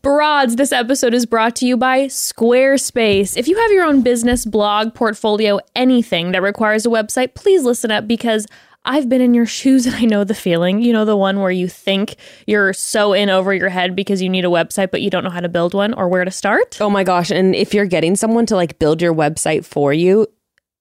Broads, this episode is brought to you by Squarespace. If you have your own business, blog, portfolio, anything that requires a website, please listen up because I've been in your shoes and I know the feeling. You know, the one where you think you're so in over your head because you need a website, but you don't know how to build one or where to start. Oh my gosh. And if you're getting someone to like build your website for you,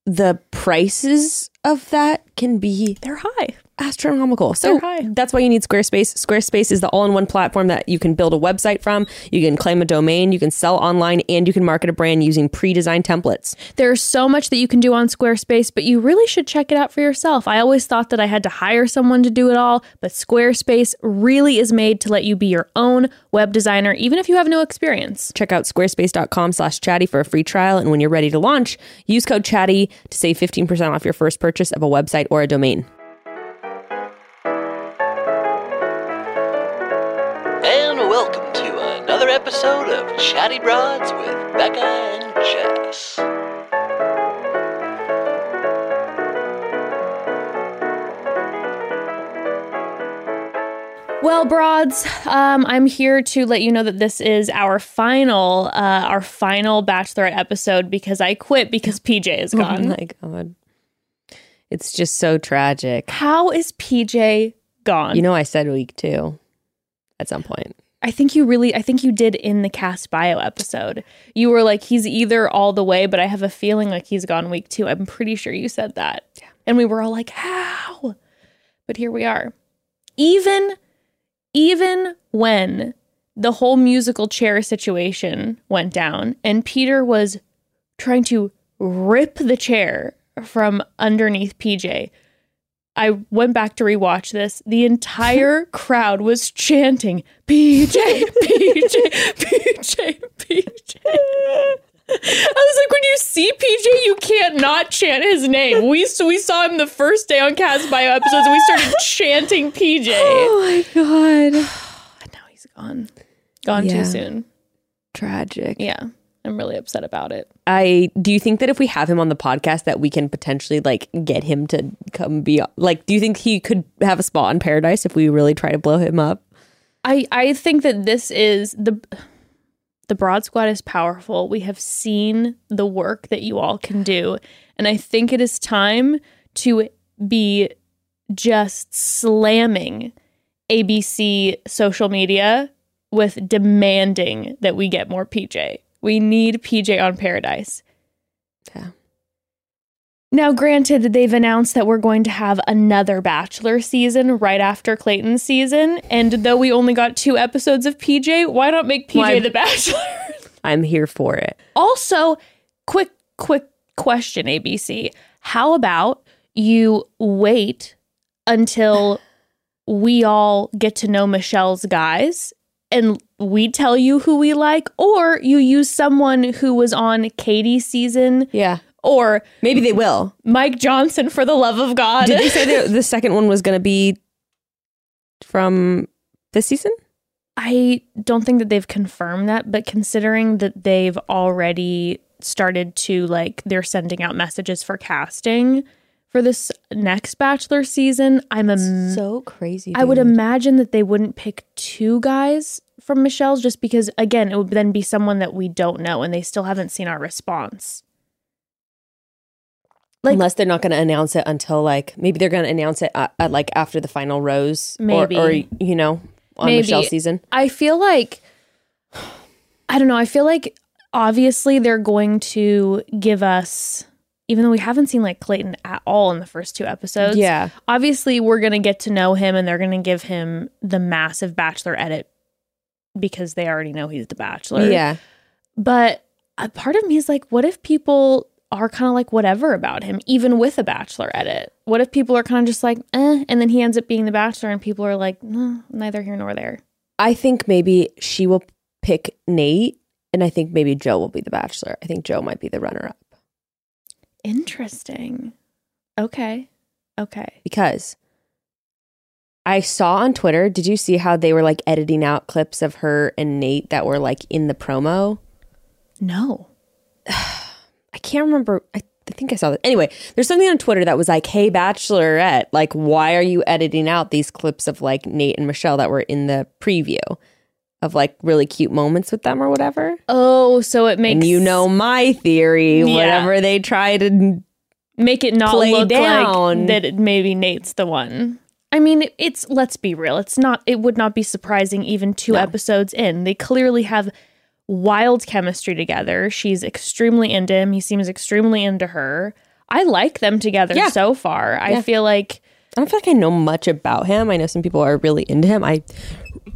the prices of that can be They're high. Astronomical. So that's why you need Squarespace. Squarespace is the all-in-one platform that you can build a website from. You can claim a domain, you can sell online, and you can market a brand using pre-designed templates. There's so much that you can do on Squarespace, but you really should check it out for yourself. I always thought that I had to hire someone to do it all, but Squarespace really is made to let you be your own web designer, even if you have no experience. Check out squarespace.com slash chatty for a free trial. And when you're ready to launch, use code chatty to save 15% off your first purchase of a website or a domain. Episode of Chatty Broads with Becca and Jess. Well, broads, um, I'm here to let you know that this is our final, uh, our final Bachelorette episode because I quit because PJ is Oh gone. my God. It's just so tragic. How is PJ gone? You know, I said week two at some point. I think you really, I think you did in the cast bio episode. You were like, he's either all the way, but I have a feeling like he's gone week two. I'm pretty sure you said that. Yeah. And we were all like, how? But here we are. Even, even when the whole musical chair situation went down and Peter was trying to rip the chair from underneath PJ, I went back to rewatch this. The entire crowd was chanting, PJ, PJ, PJ, PJ. I was like, when you see PJ, you can't not chant his name. We we saw him the first day on Cast Bio episodes, and we started chanting PJ. Oh my God. And now he's gone, gone Yeah. too soon. Tragic. Yeah, I'm really upset about it. I do you think that if we have him on the podcast that we can potentially like get him to come be like do you think he could have a spot in paradise if we really try to blow him up? I I think that this is the the broad squad is powerful. We have seen the work that you all can do, and I think it is time to be just slamming ABC social media with demanding that we get more PJ. We need PJ on Paradise. Yeah. Now, granted, they've announced that we're going to have another Bachelor season right after Clayton's season. And though we only got two episodes of PJ, why not make PJ Why- the Bachelor? I'm here for it. also, quick, quick question, ABC. How about you wait until we all get to know Michelle's guys and we tell you who we like, or you use someone who was on Katie's season, Yeah. or Maybe they will. Mike Johnson for the love of God. Did they say that the second one was going to be from this season? I don't think that they've confirmed that, but considering that they've already started to like they're sending out messages for casting for this next Bachelor season, I'm a so crazy. I would imagine that they wouldn't pick two guys from Michelle's just because again, it would then be someone that we don't know and they still haven't seen our response. Like Unless they're not going to announce it until like maybe they're going to announce it at, at, like after the final rose, or- Maybe. or, you know on Maybe. Michelle's season. I feel like I don't know. I feel like obviously they're going to give us, even though we haven't seen like Clayton at all in the first two episodes. Yeah, Obviously, we're going to get to know him and they're going to give him the massive Bachelor edit because they already know he's the Bachelor. yeah. But a part of me is like, what if people are kind of like whatever about him, even with a Bachelor edit? What if people are kind of just like, eh, and then he ends up being the Bachelor and people are like, no, neither here nor there. I think maybe she will pick Nayte, and I think maybe Joe will be the bachelor. I think Joe might be the runner up Interesting. Okay. Okay. because I saw on Twitter. Did you see how they were like editing out clips of her and Nayte that were like in the promo? No. I can't remember. I, I think I saw that. Anyway, there's something on Twitter that was like, "Hey, Bachelorette, like, why are you editing out these clips of like Nayte and Michelle that were in the preview?" Of like really cute moments with them or whatever. Oh, so it makes And you know my theory. Yeah. Whatever they try to make it not play look down. like that it maybe Nayte's the one. I mean, it's let's be real. It's not it would not be surprising even two episodes in. They clearly have wild chemistry together. She's extremely into him. He seems extremely into her. I like them together Yeah. so far. I feel like I don't feel like I know much about him. I know some people are really into him. I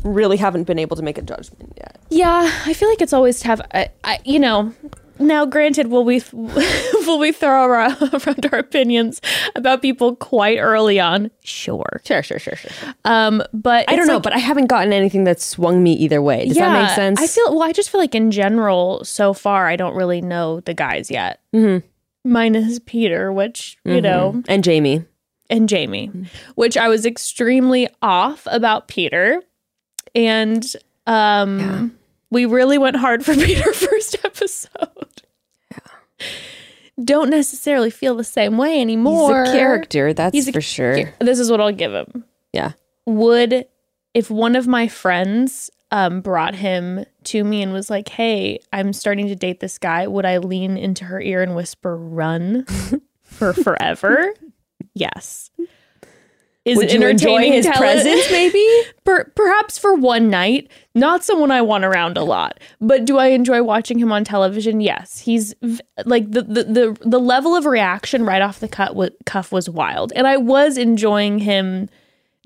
really haven't been able to make a judgment yet. yeah, I feel like it's always tough. I, I you know, now granted will we will we throw around, around our opinions about people quite early on? Sure. Sure, sure, sure, sure. sure. Um, but I don't know, like- but I haven't gotten anything that swung me either way. Does that make sense? I feel well. I just feel like in general, so far, I don't really know the guys yet. Mm-hmm. Minus Peter, which you know, and Jamie. and Jamie, Mm-hmm. which I was extremely off about Peter, and um, we really went hard for Peter first episode. Don't necessarily feel the same way He's anymore. a character, that's He's a for sure. This is what I'll give him. Yeah. would if one of my friends um, brought him to me and was like, "Hey, I'm starting to date this guy," would I lean into her ear and whisper, "Run for forever"? yes. Is Would it you enjoy entertaining his presence, maybe? Per- perhaps for one night, not someone I want around a lot. But do I enjoy watching him on television? Yes. He's v- like the the the, the level of reaction right off the cut wa- cuff was wild, and I was enjoying him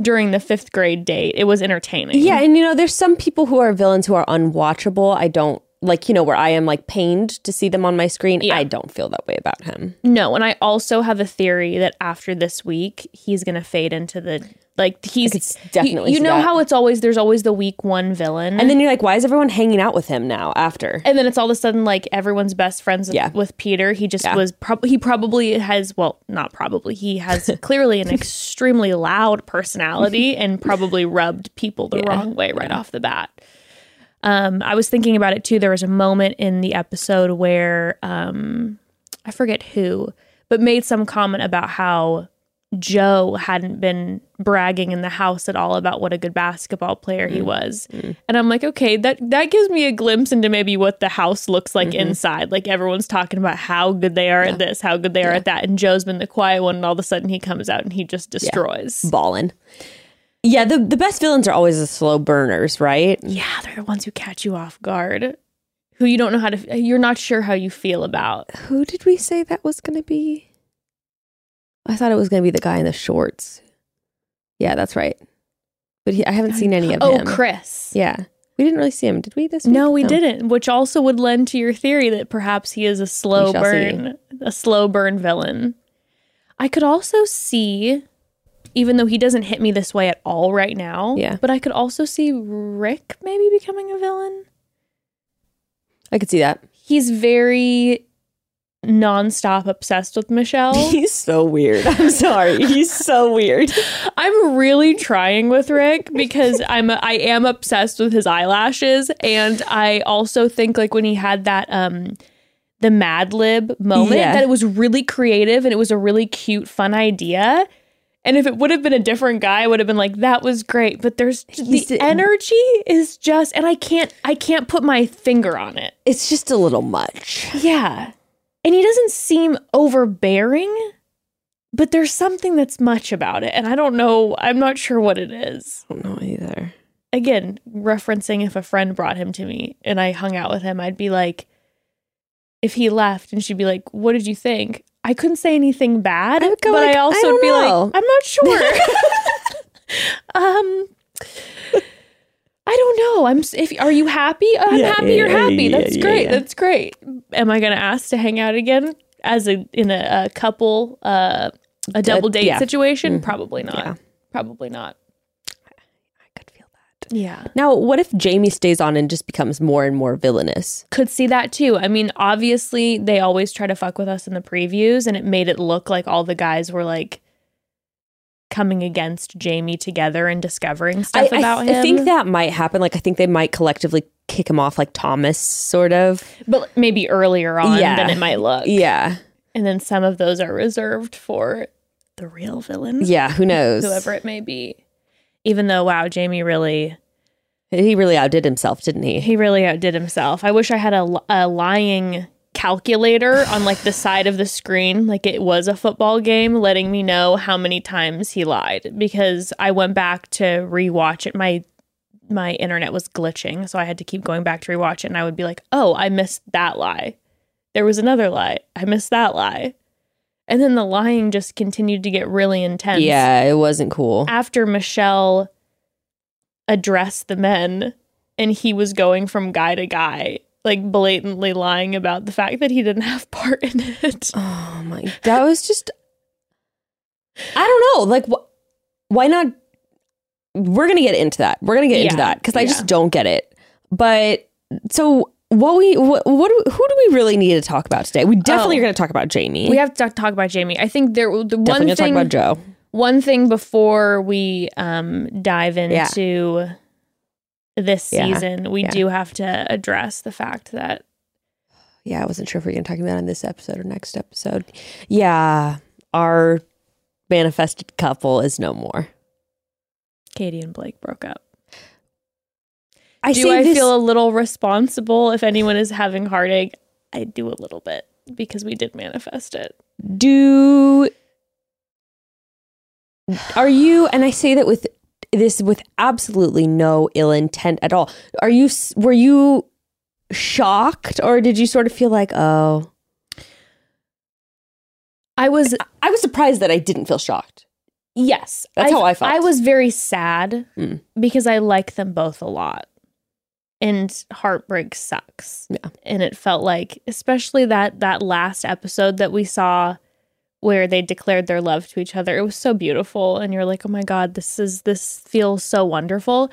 during the fifth grade date. It was entertaining. Yeah, and you know, there's some people who are villains who are unwatchable. I don't like, you know, where I am like pained to see them on my screen. Yeah. I don't feel that way about him. No, and I also have a theory that after this week, he's gonna fade into the like he's definitely You, you know that. how it's always there's always the week one villain, And then you're like, why is everyone hanging out with him now after? and then it's all of a sudden like everyone's best friends with, Yeah. with Peter. He just Yeah. was probably he probably has well not probably he has clearly an extremely loud personality and probably rubbed people the wrong way right off the bat. Um, I was thinking about it too. There was a moment in the episode where um, I forget who, but made some comment about how Joe hadn't been bragging in the house at all about what a good basketball player he was. And I'm like, okay, that that gives me a glimpse into maybe what the house looks like inside. Like everyone's talking about how good they are at this, how good they are at that, and Joe's been the quiet one, and all of a sudden he comes out and he just destroys. Ballin'. Yeah, the, the best villains are always the slow burners, right? Yeah, they're the ones who catch you off guard, who you don't know how to. You're not sure how you feel about. Who did we say that was going to be? I thought it was going to be the guy in the shorts. Yeah, that's right. But he, I haven't seen any of Oh, him. Oh, Chris. Yeah. We didn't really see him, did we? This week? No, we didn't. Which also would lend to your theory that perhaps he is a slow burn, a slow burn villain. I could also see, even though he doesn't hit me this way at all right now. Yeah. But I could also see Rick maybe becoming a villain. I could see that. He's very nonstop obsessed with Michelle. He's so weird. I'm sorry. He's so weird. I'm really trying with Rick because I'm I am obsessed with his eyelashes and I also think like when he had that um the Mad Lib moment Yeah. that it was really creative and it was a really cute fun idea. And if it would have been a different guy, I would have been like, that was great. But there's He's the the- energy is just and I can't I can't put my finger on it. It's just a little much. Yeah. And he doesn't seem overbearing, but there's something that's much about it. And I don't know, I'm not sure what it is. I don't know either. Again, referencing if a friend brought him to me and I hung out with him, I'd be like, if he left and she'd be like, What did you think? I couldn't say anything bad, I but like, I "I also don't would be know." like, I'm not sure. um I don't know. I'm if are you happy? I'm Yeah, happy you're yeah, happy. yeah, That's yeah, great. yeah. That's great. Am I going to ask to hang out again as a in a, a couple uh a double date yeah. Mm-hmm. situation? Probably not. Yeah. Probably not. I could feel that. Yeah. Now, what if Jamie stays on and just becomes more and more villainous? Could see that too. I mean, obviously they always try to fuck with us in the previews and it made it look like all the guys were like coming against Jamie together and discovering stuff I, about I, him. I think that might happen. Like, I think they might collectively kick him off, like Thomas, sort of. but maybe earlier on Yeah. than it might look. Yeah. And then some of those are reserved for the real villain. Yeah. Who knows? whoever it may be. Even though, wow, Jamie really, He really outdid himself, didn't he? He really outdid himself. I wish I had a, a lying calculator on like the side of the screen, like it was a football game, letting me know how many times he lied. Because I went back to rewatch it. My my internet was glitching, so I had to keep going back to rewatch it, and I would be like, "Oh, I missed that lie. There was another lie. I missed that lie." And then the lying just continued to get really intense. Yeah, it wasn't cool. After Michelle addressed the men and he was going from guy to guy, like blatantly lying about the fact that he didn't have part in it. Oh my, that was just. I don't know. Like, wh- why not? We're gonna get into that. We're gonna get into that because I yeah. just don't get it. But so what we what, what do, who do we really need to talk about today? We definitely Oh. are gonna talk about Jamie. We have to talk, about Jamie. I think there the definitely one thing talk about Joe. one thing before we um dive into this Yeah, season, we yeah. do have to address the fact that Yeah, I wasn't sure if we are gonna talk about it on this episode or next episode. Yeah, our manifested couple is no more. Katie and Blake broke up. I do I this- feel a little responsible if anyone is having heartache? I do a little bit because we did manifest it. do are you and i say that with this with absolutely no ill intent at all are you were you shocked or did you sort of feel like oh I was i was surprised that i didn't feel shocked yes. That's how I felt. I was very sad Mm. because I like them both a lot. And heartbreak sucks. Yeah. And it felt like especially that that last episode that we saw where they declared their love to each other. It was so beautiful and you're like, "Oh my god, this is this feels so wonderful."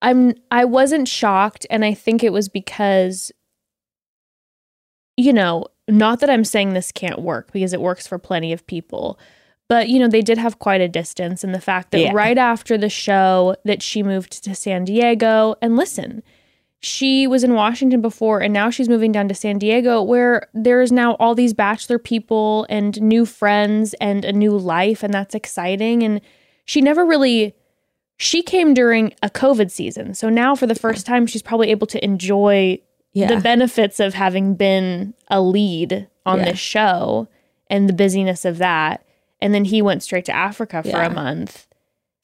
I'm I wasn't shocked and I think it was because you know, not that I'm saying this can't work because it works for plenty of people. But you know, they did have quite a distance and the fact that Yeah. right after the show that she moved to San Diego and listen, she was in Washington before and now she's moving down to San Diego where there's now all these bachelor people and new friends and a new life and that's exciting and she never really she came during a COVID season. So now for the first time she's probably able to enjoy yeah the benefits of having been a lead on Yeah. this show and the busyness of that. And then he went straight to Africa for Yeah. a month.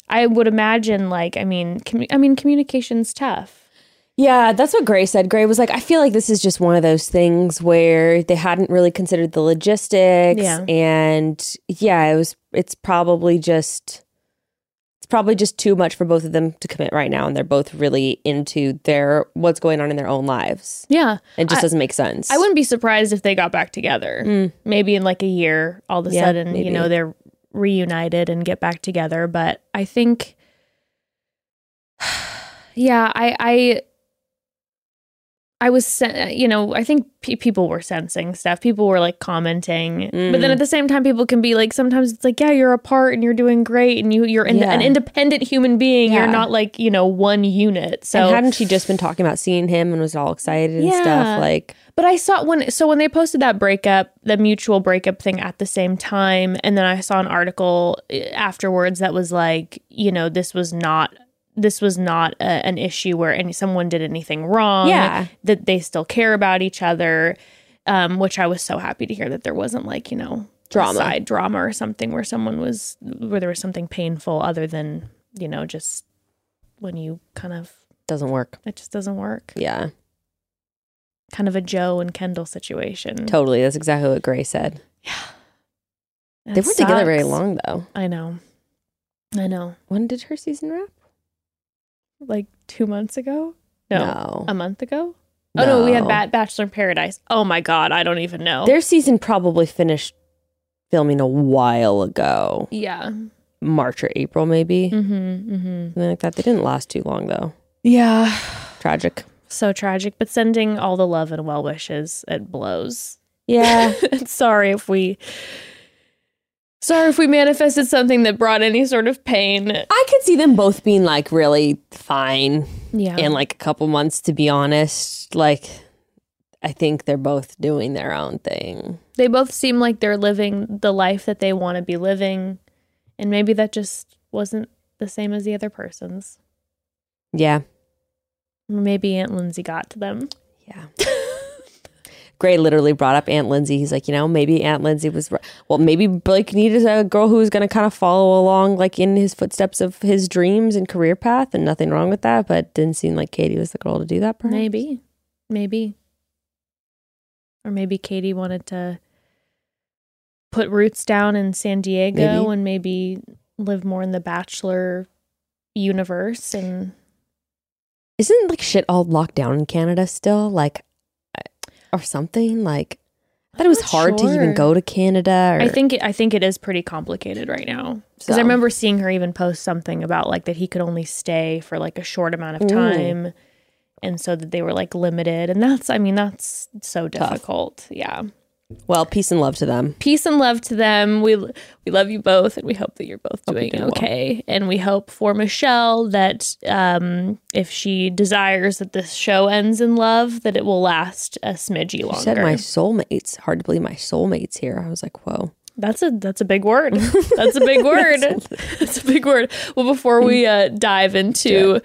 I would imagine, like, I mean, commu- I mean, communication's tough. Yeah that's what gray said gray was like i feel like this is just one of those things where they hadn't really considered the logistics Yeah. and yeah it was it's probably just it's probably just too much for both of them to commit right now and they're both really into their what's going on in their own lives Yeah, it just I- doesn't make sense I wouldn't be surprised if they got back together. Mm. Maybe in like a year, all of a Yeah, sudden, maybe. you know, they're reunited and get back together. But I think, yeah, I, I, I was, you know, I think pe- people were sensing stuff. People were like commenting, but then Mm. at the same time, people can be like, sometimes it's like, yeah, you're apart and you're doing great, and you, you're in- Yeah. an independent human being. You're not like you know one unit. So and hadn't she just been talking about seeing him and was all excited and Yeah. stuff like But I saw when so when they posted that breakup, the mutual breakup thing at the same time, and then I saw an article eh, afterwards that was like, you know, this was not this was not a, an issue where any someone did anything wrong. Yeah. that they still care about each other. Um, which I was so happy to hear that there wasn't like you know Drama. side drama or something where someone was where there was something painful other than you know just when you kind of doesn't work it just doesn't work. yeah Kind of a Joe and Kendall situation. totally that's exactly what gray said It they weren't together very long though I know. I know. when did her season wrap Like two months ago? No. A month ago? Oh no, we had Bat- Bachelor in Paradise. Oh my god, I don't even know. Their season probably finished filming a while ago, yeah. March or April, maybe Mm-hmm. Mm-hmm. something like that. They didn't last too long though. Yeah. Tragic. So tragic, but sending all the love and well wishes, it blows. Yeah, sorry if we sorry if we manifested something that brought any sort of pain. I could see them both being like really fine Yeah. in like a couple months. To be honest, like I think they're both doing their own thing. they both seem like they're living the life that they want to be living. And maybe that just wasn't the same as the other person's. Yeah, Maybe Aunt Lindsay got to them. Yeah. Gray literally brought up Aunt Lindsay. He's like, you know, maybe Aunt Lindsay was. Well, maybe Blake needed a girl who was going to kind of follow along, like in his footsteps of his dreams and career path, and nothing wrong with that. But didn't seem like Katie was the girl to do that. Perhaps. Maybe. Maybe. Or maybe Katie wanted to put roots down in San Diego Maybe. and maybe live more in the bachelor universe and Isn't like shit all locked down in Canada still? Like, or something? Like, I thought it was hard to even go to Canada. Or, I think it, I think it is pretty complicated right now because So. I remember seeing her even post something about like that he could only stay for like a short amount of Ooh. time, and so that they were like limited, and that's I mean that's so Tough. difficult. Yeah, Well, peace and love to them. peace and love to them. We we love you both, and we hope that you're both doing doing well. okay. And we hope for Michelle that um, if she desires that this show ends in love, that it will last a smidgy You longer. said my soulmates. Hard to believe my soulmates here. I was like, whoa. That's a that's a big word. That's a big word. that's a big word. Well, before we uh, dive into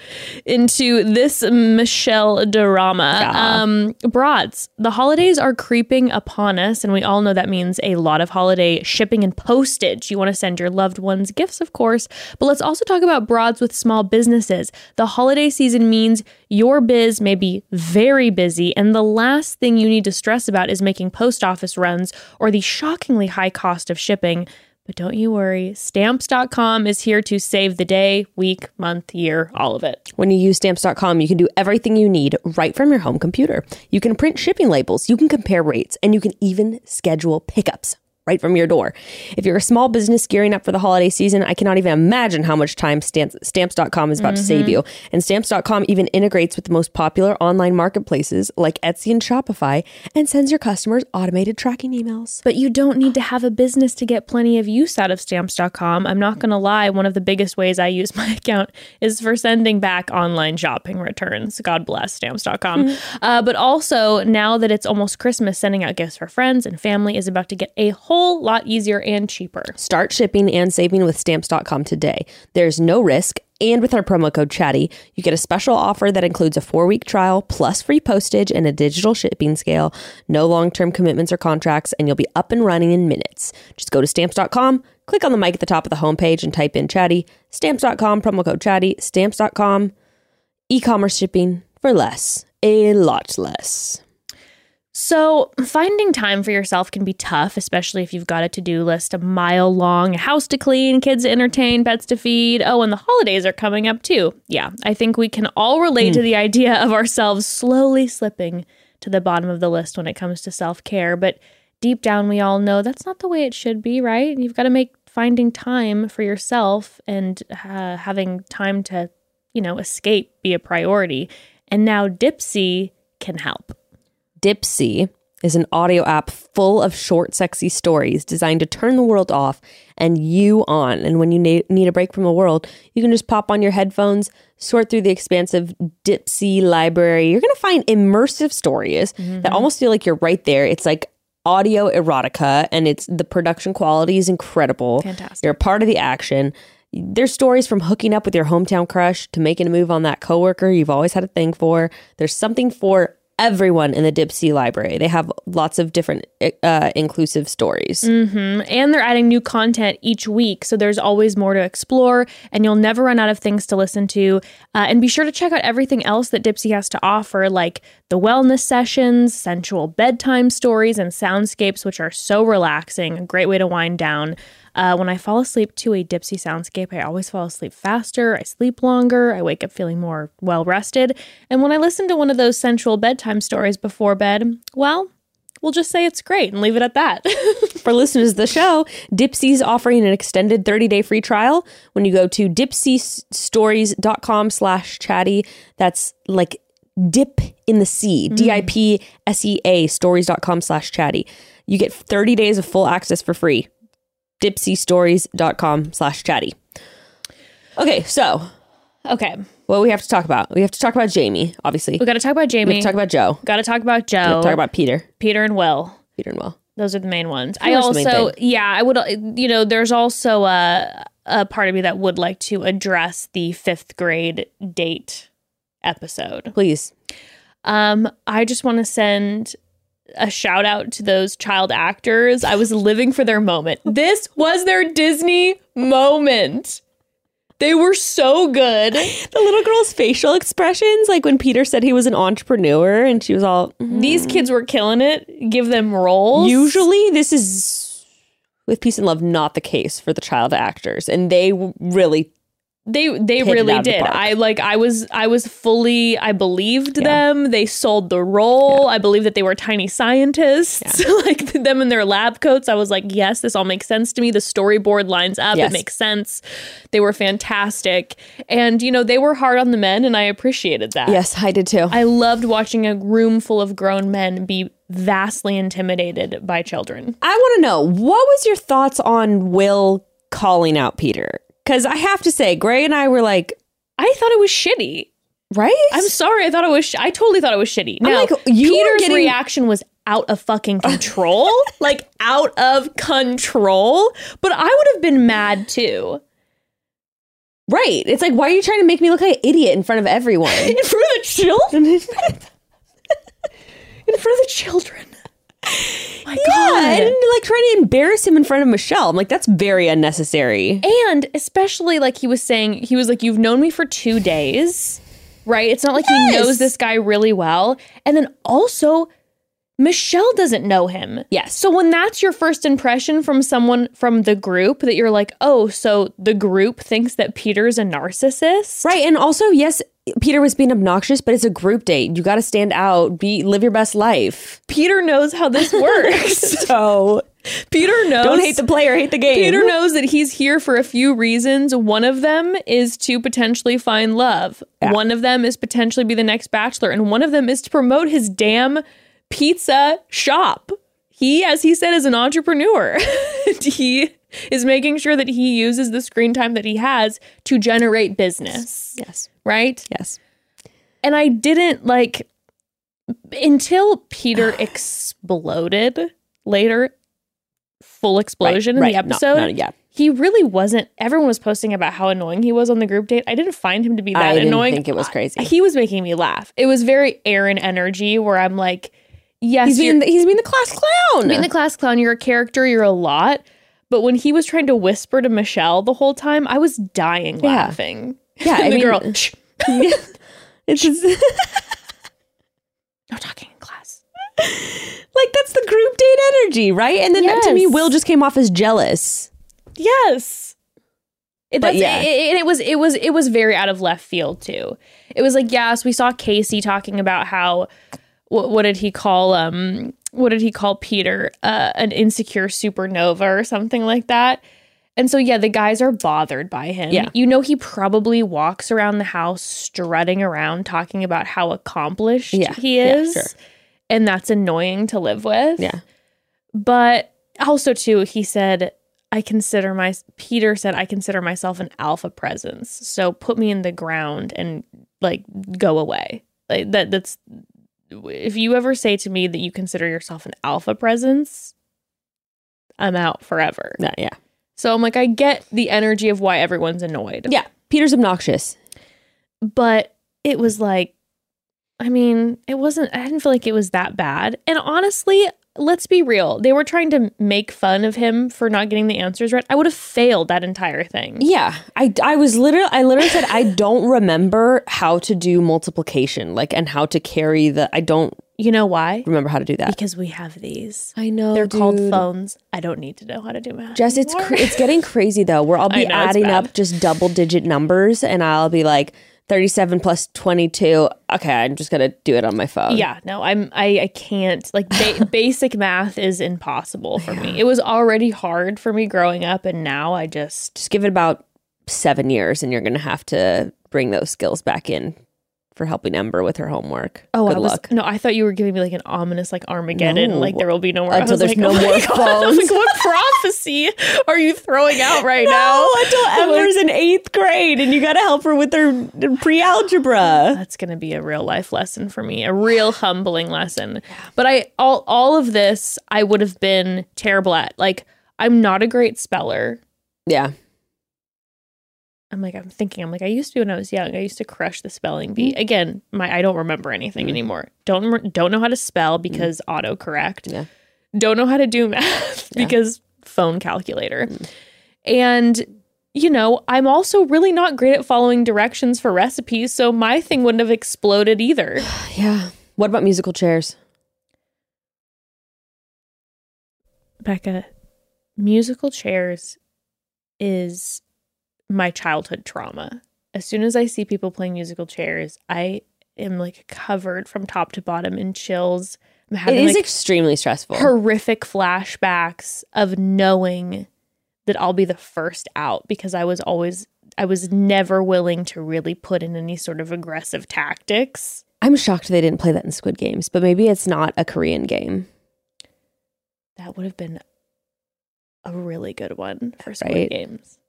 into this Michelle drama, Yeah. um, broads, the holidays are creeping upon us, and we all know that means a lot of holiday shipping and postage. You want to send your loved ones gifts, of course, but let's also talk about broads with small businesses. The holiday season means your biz may be very busy, and the last thing you need to stress about is making post office runs or the shockingly high cost of shipping. But don't you worry, stamps.com is here to save the day, week, month, year, all of it. When you use stamps.com, you can do everything you need right from your home computer. You can print shipping labels, you can compare rates, and you can even schedule pickups right from your door. If you're a small business gearing up for the holiday season, I cannot even imagine how much time stamps, stamps.com is about to save you. And stamps.com even integrates with the most popular online marketplaces like Etsy and Shopify and sends your customers automated tracking emails. But you don't need to have a business to get plenty of use out of stamps.com. I'm not going to lie, one of the biggest ways I use my account is for sending back online shopping returns. God bless stamps.com. Uh, but also, now that it's almost Christmas, sending out gifts for friends and family is about to get a whole lot easier and cheaper. Start shipping and saving with stamps.com today. There's no risk. And with our promo code chatty, you get a special offer that includes a four week trial plus free postage and a digital shipping scale. No long term commitments or contracts, and you'll be up and running in minutes. Just go to stamps.com, click on the mic at the top of the homepage, and type in chatty. Stamps.com, promo code chatty. Stamps.com, e commerce shipping for less, a lot less. So, finding time for yourself can be tough, especially if you've got a to do list a mile long, a house to clean, kids to entertain, pets to feed. Oh, and the holidays are coming up too. Yeah, I think we can all relate to the idea of ourselves slowly slipping to the bottom of the list when it comes to self care. But deep down, we all know that's not the way it should be, right? You've got to make finding time for yourself and uh, having time to, you know, escape be a priority. And now Dipsea can help. Dipsea is an audio app full of short, sexy stories designed to turn the world off and you on. And when you ne- need a break from the world, you can just pop on your headphones, sort through the expansive Dipsea library. You're going to find immersive stories that mm-hmm. almost feel like you're right there. It's like audio erotica, and it's the production quality is incredible. Fantastic. You're a part of the action. There's stories from hooking up with your hometown crush to making a move on that coworker you've always had a thing for. There's something for everyone in the Dipsea library. They have lots of different uh, inclusive stories. hmm And they're adding new content each week. So there's always more to explore, and you'll never run out of things to listen to. Uh, and be sure to check out everything else that Dipsea has to offer, like the wellness sessions, sensual bedtime stories, and soundscapes, which are so relaxing. A great way to wind down. Uh, when I fall asleep to a Dipsea soundscape, I always fall asleep faster. I sleep longer. I wake up feeling more well rested. And when I listen to one of those sensual bedtime stories before bed, well, we'll just say it's great and leave it at that. For listeners of the show, Dipsea's offering an extended 30-day free trial when you go to dipseastories.com slash chatty. That's like dip in the sea, D-I-P-S-E-A, stories.com slash chatty. You get 30 days of full access for free. dipseastories.com slash chatty. Okay, so okay. what we have to talk about? We have to talk about Jamie, obviously. We got to talk about Jamie. We have to talk about Joe. got to talk about We have Joe, to talk about Peter. Peter, and Will. Peter and Will. Those are the main ones. I the main also, yeah, I would, you know, there's also a, a part of me that would like to address the fifth grade date episode. Please. Um, I just want to send a shout out to those child actors. I was living for their moment. This was their Disney moment. They were so good. The little girl's facial expressions, like when Peter said he was an entrepreneur and she was all, "Mhm." These kids were killing it. Give them roles. usually this is with peace and love not the case for the child actors and they really they they really of the did. I like I was I was fully I believed them. They sold the role. I believe that they were tiny scientists. like them in their lab coats. I was like, yes, this all makes sense to me. The storyboard lines up. Yes. It makes sense. They were fantastic. And you know, they were hard on the men and I appreciated that. yes i did too I loved watching a room full of grown men be vastly intimidated by children. i want to know what was your thoughts on will calling out peter because i have to say gray and i were like I thought it was shitty. right I'm sorry. I thought it was. Sh- I totally thought it was shitty. I'm Now, like, Peter's getting- reaction was out of fucking control, like out of control. But I would have been mad too right it's like why are you trying to make me look like an idiot in front of everyone in front of the children. in front of the children. And like trying to embarrass him in front of Michelle. I'm like, that's very unnecessary. And especially like he was saying, he was like, You've known me for two days, right? It's not like he knows this guy really well. And then also, Michelle doesn't know him. Yes. So when that's your first impression from someone from the group, that you're like, Oh, so the group thinks that Peter's a narcissist. Right. And also, yes, Peter was being obnoxious, but it's a group date. You got to stand out, be live your best life. Peter knows how this works. So Peter knows. don't hate the player, hate the game. Peter knows that he's here for a few reasons. One of them is to potentially find love. One of them is potentially be the next bachelor, and one of them is to promote his damn pizza shop. He, as he said, is an entrepreneur. he is making sure that he uses the screen time that he has to generate business, Yes. right? Yes. And I didn't like until Peter exploded later, full explosion right. in the episode. no, yeah. He really wasn't. Everyone was posting about how annoying he was on the group date. I didn't find him to be that annoying. I didn't annoying. think it was crazy. I- He was making me laugh. It was very Aaron energy where I'm like, yes, He's being the, he's being the class clown. being the class clown. You're a character. You're a lot. But when he was trying to whisper to Michelle the whole time, I was dying Yeah. laughing. Yeah, and I the mean- girl, it's just, no talking in class. like that's the group date energy, right? And then to me, Will just came off as jealous. Yes. It, But yeah. it, it, it was it was it was very out of left field too. It was like yes, we saw Casey talking about how what, what did he call um what did he call Peter uh, an insecure supernova or something like that. And so yeah, the guys are bothered by him. Yeah. You know he probably walks around the house strutting around talking about how accomplished Yeah, he yeah, is. sure. And that's annoying to live with. Yeah. But also too, he said, I consider my Peter said I consider myself an alpha presence. So put me in the ground and like go away. Like that that's if you ever say to me that you consider yourself an alpha presence, I'm out forever. Yeah, yeah. So I'm like, I get the energy of why everyone's annoyed. Yeah. Peter's obnoxious. But it was like, I mean, it wasn't, I didn't feel like it was that bad. And honestly, let's be real. They were trying to make fun of him for not getting the answers right. I would have failed that entire thing. Yeah, I, I was literally I literally said I don't remember how to do multiplication like and how to carry the I don't You know why? remember how to do that. Because we have these. I know They're called phones. I don't need to know how to do math. Jess, it's cra- it's getting crazy though. Where I'll be know, adding up just double digit numbers, and I'll be like thirty seven plus twenty two. Okay, I'm just gonna do it on my phone. Yeah, no, I'm I I can't like ba- basic math is impossible for me. It was already hard for me growing up and now I just just give it about seven years, and you're gonna have to bring those skills back in for helping Ember with her homework. Oh, good I was, luck. No, I thought you were giving me like an ominous like Armageddon, No. like there will be no more. Until there's like, no oh more God. I was phones. like, what prophecy are you throwing out right now? Until Ember's in eighth grade, and you got to help her with her pre-algebra. That's going to be a real life lesson for me, a real humbling lesson. But I all all of this I would have been terrible at. Like I'm not a great speller. Yeah, I'm like, I'm thinking, I'm like, I used to when I was young. I used to crush the spelling bee. Mm-hmm. Again, my I don't remember anything mm-hmm. anymore. Don't don't know how to spell mm-hmm. because autocorrect. Yeah. Don't know how to do math because phone calculator. Mm. And you know, I'm also really not great at following directions for recipes, so my thing wouldn't have exploded either. Yeah. What about musical chairs? Becca, musical chairs is my childhood trauma. As soon as I see people playing musical chairs, I am like covered from top to bottom in chills. I'm having is like extremely stressful. horrific flashbacks of knowing that I'll be the first out because I was always I was never willing to really put in any sort of aggressive tactics. I'm shocked they didn't play that in Squid Games, but maybe it's not a Korean game. That would have been a really good one for Squid Right. Games.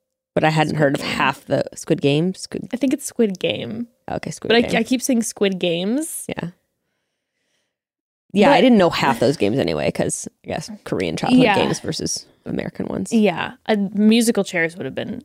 But I hadn't Squid heard of Game. half the Squid Games. Squid, I think it's Squid Game, okay, Squid but Game. I, I keep saying Squid Games. yeah. Yeah, I didn't know half those games anyway because I guess Korean childhood Yeah. games versus American ones. Yeah, a musical chairs would have been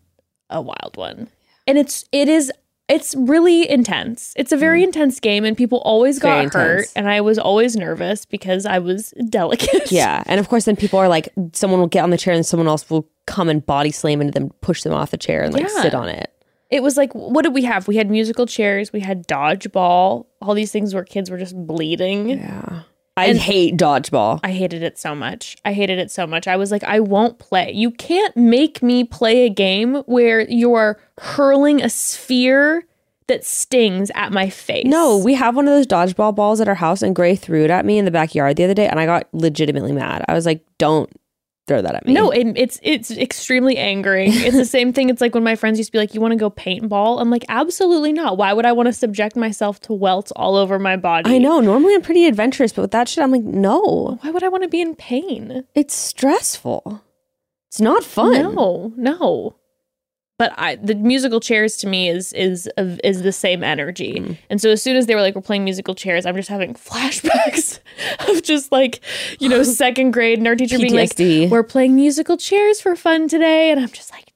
a wild one. And it's it is it's really intense. It's a very mm. intense game and people always. Got hurt and I was always nervous because I was delicate. Yeah, and of course, then people are like, someone will get on the chair and someone else will come and body slam into them, push them off the chair, and like Yeah. sit on it. It was like what did we have? We had musical chairs, we had dodgeball, all these things where kids were just bleeding. Yeah, I And- hate dodgeball. I hated it so much. I hated it so much. I was like, I won't play. You can't make me play a game where you are hurling a sphere that stings at my face. No, we have one of those dodgeball balls at our house, and Gray threw it at me in the backyard the other day, and I got legitimately mad. I was like, "Don't throw that at me." No, it, it's it's extremely angering. It's the same thing. It's like when my friends used to be like, "You want to go paintball?" I'm like, "Absolutely not. Why would I want to subject myself to welts all over my body?" I know. Normally, I'm pretty adventurous, but with that shit, I'm like, no, Why would I want to be in pain? it's stressful. It's not fun. No, no. But I, the musical chairs to me is is is the same energy, Mm. and so as soon as they were like we're playing musical chairs, I'm just having flashbacks of just like you know second grade and our teacher being like, "We're playing musical chairs for fun today," and I'm just like.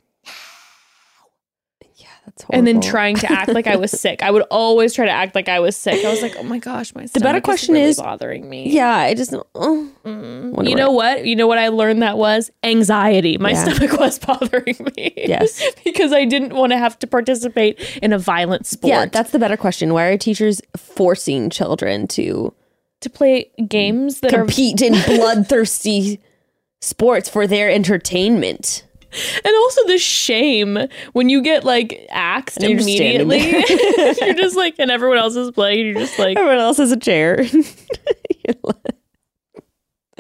That's and then trying to act like I was sick. I would always try to act like I was sick. I was like, "Oh my gosh, my The better stomach question really is- bothering me." Yeah, I just. Oh. Mm. You know what? You know what I learned that was anxiety. My Yeah. stomach was bothering me. Yes. because I didn't want to have to participate in a violent sport. Yeah, that's the better question. Why are teachers forcing children to to play games that compete in bloodthirsty sports for their entertainment? and also the shame when you get like axed And you're immediately. you're just like and everyone else is playing, you're just like Everyone else has a chair.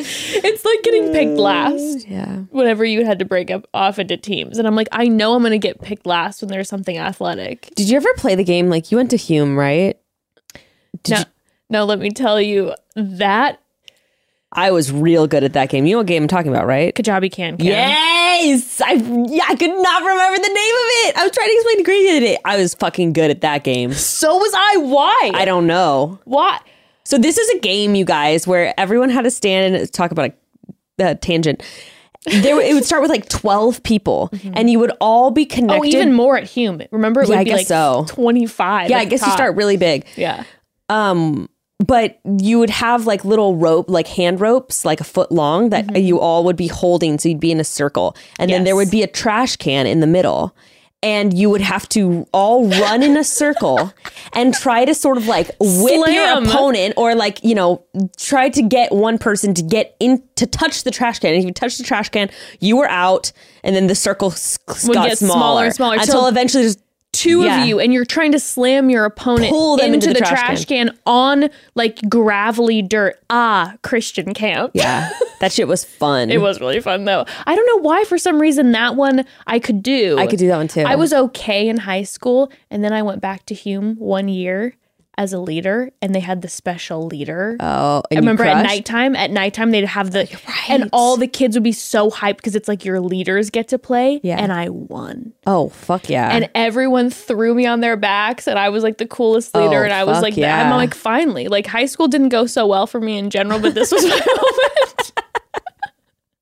it's like getting picked uh, last. yeah. whenever you had to break up off into teams. And I'm like, I know I'm going to get picked last when there's something athletic. Did you ever play the game? Like you went to Hume, right? Did no, you- no, let me tell you that I was real good at that game. You know what game I'm talking about, right? Kajabi can can. Yes, I yeah, I could not remember the name of it. I was trying to explain to Gracie the other day. I was fucking good at that game. So was I. Why? I don't know. Why? So this is a game, you guys, where everyone had to stand and talk about a, a tangent. There, it would start with like twelve people, and you would all be connected. Oh, even more at Hume. Remember, it Yeah, would I be guess like so. 25. yeah, I guess you start really big. Yeah. Um, but you would have like little rope, like hand ropes, like a foot long that mm-hmm. you all would be holding. So you'd be in a circle. And then there would be a trash can in the middle. And you would have to all run in a circle and try to sort of like whip your opponent or like, you know, try to get one person to get in to touch the trash can. And if you touch the trash can, you were out. And then the circle s- got smaller, smaller and smaller until eventually just Two Yeah. of you, and you're trying to slam your opponent into, into the, the trash trash can. on like gravelly dirt. Ah, Christian camp. Yeah, that shit was fun. It was really fun though. I don't know why for some reason that one I could do. I could do that one too. I was okay in high school and then I went back to Hume one year as a leader and they had the special leader. Oh, I remember at nighttime, at nighttime they'd have the and all the kids would be so hyped because it's like your leaders get to play. Yeah. And I won. Oh fuck yeah! And everyone threw me on their backs and I was like the coolest leader Oh, and I was like yeah. I'm like finally. Like high school didn't go so well for me in general, but this was my moment.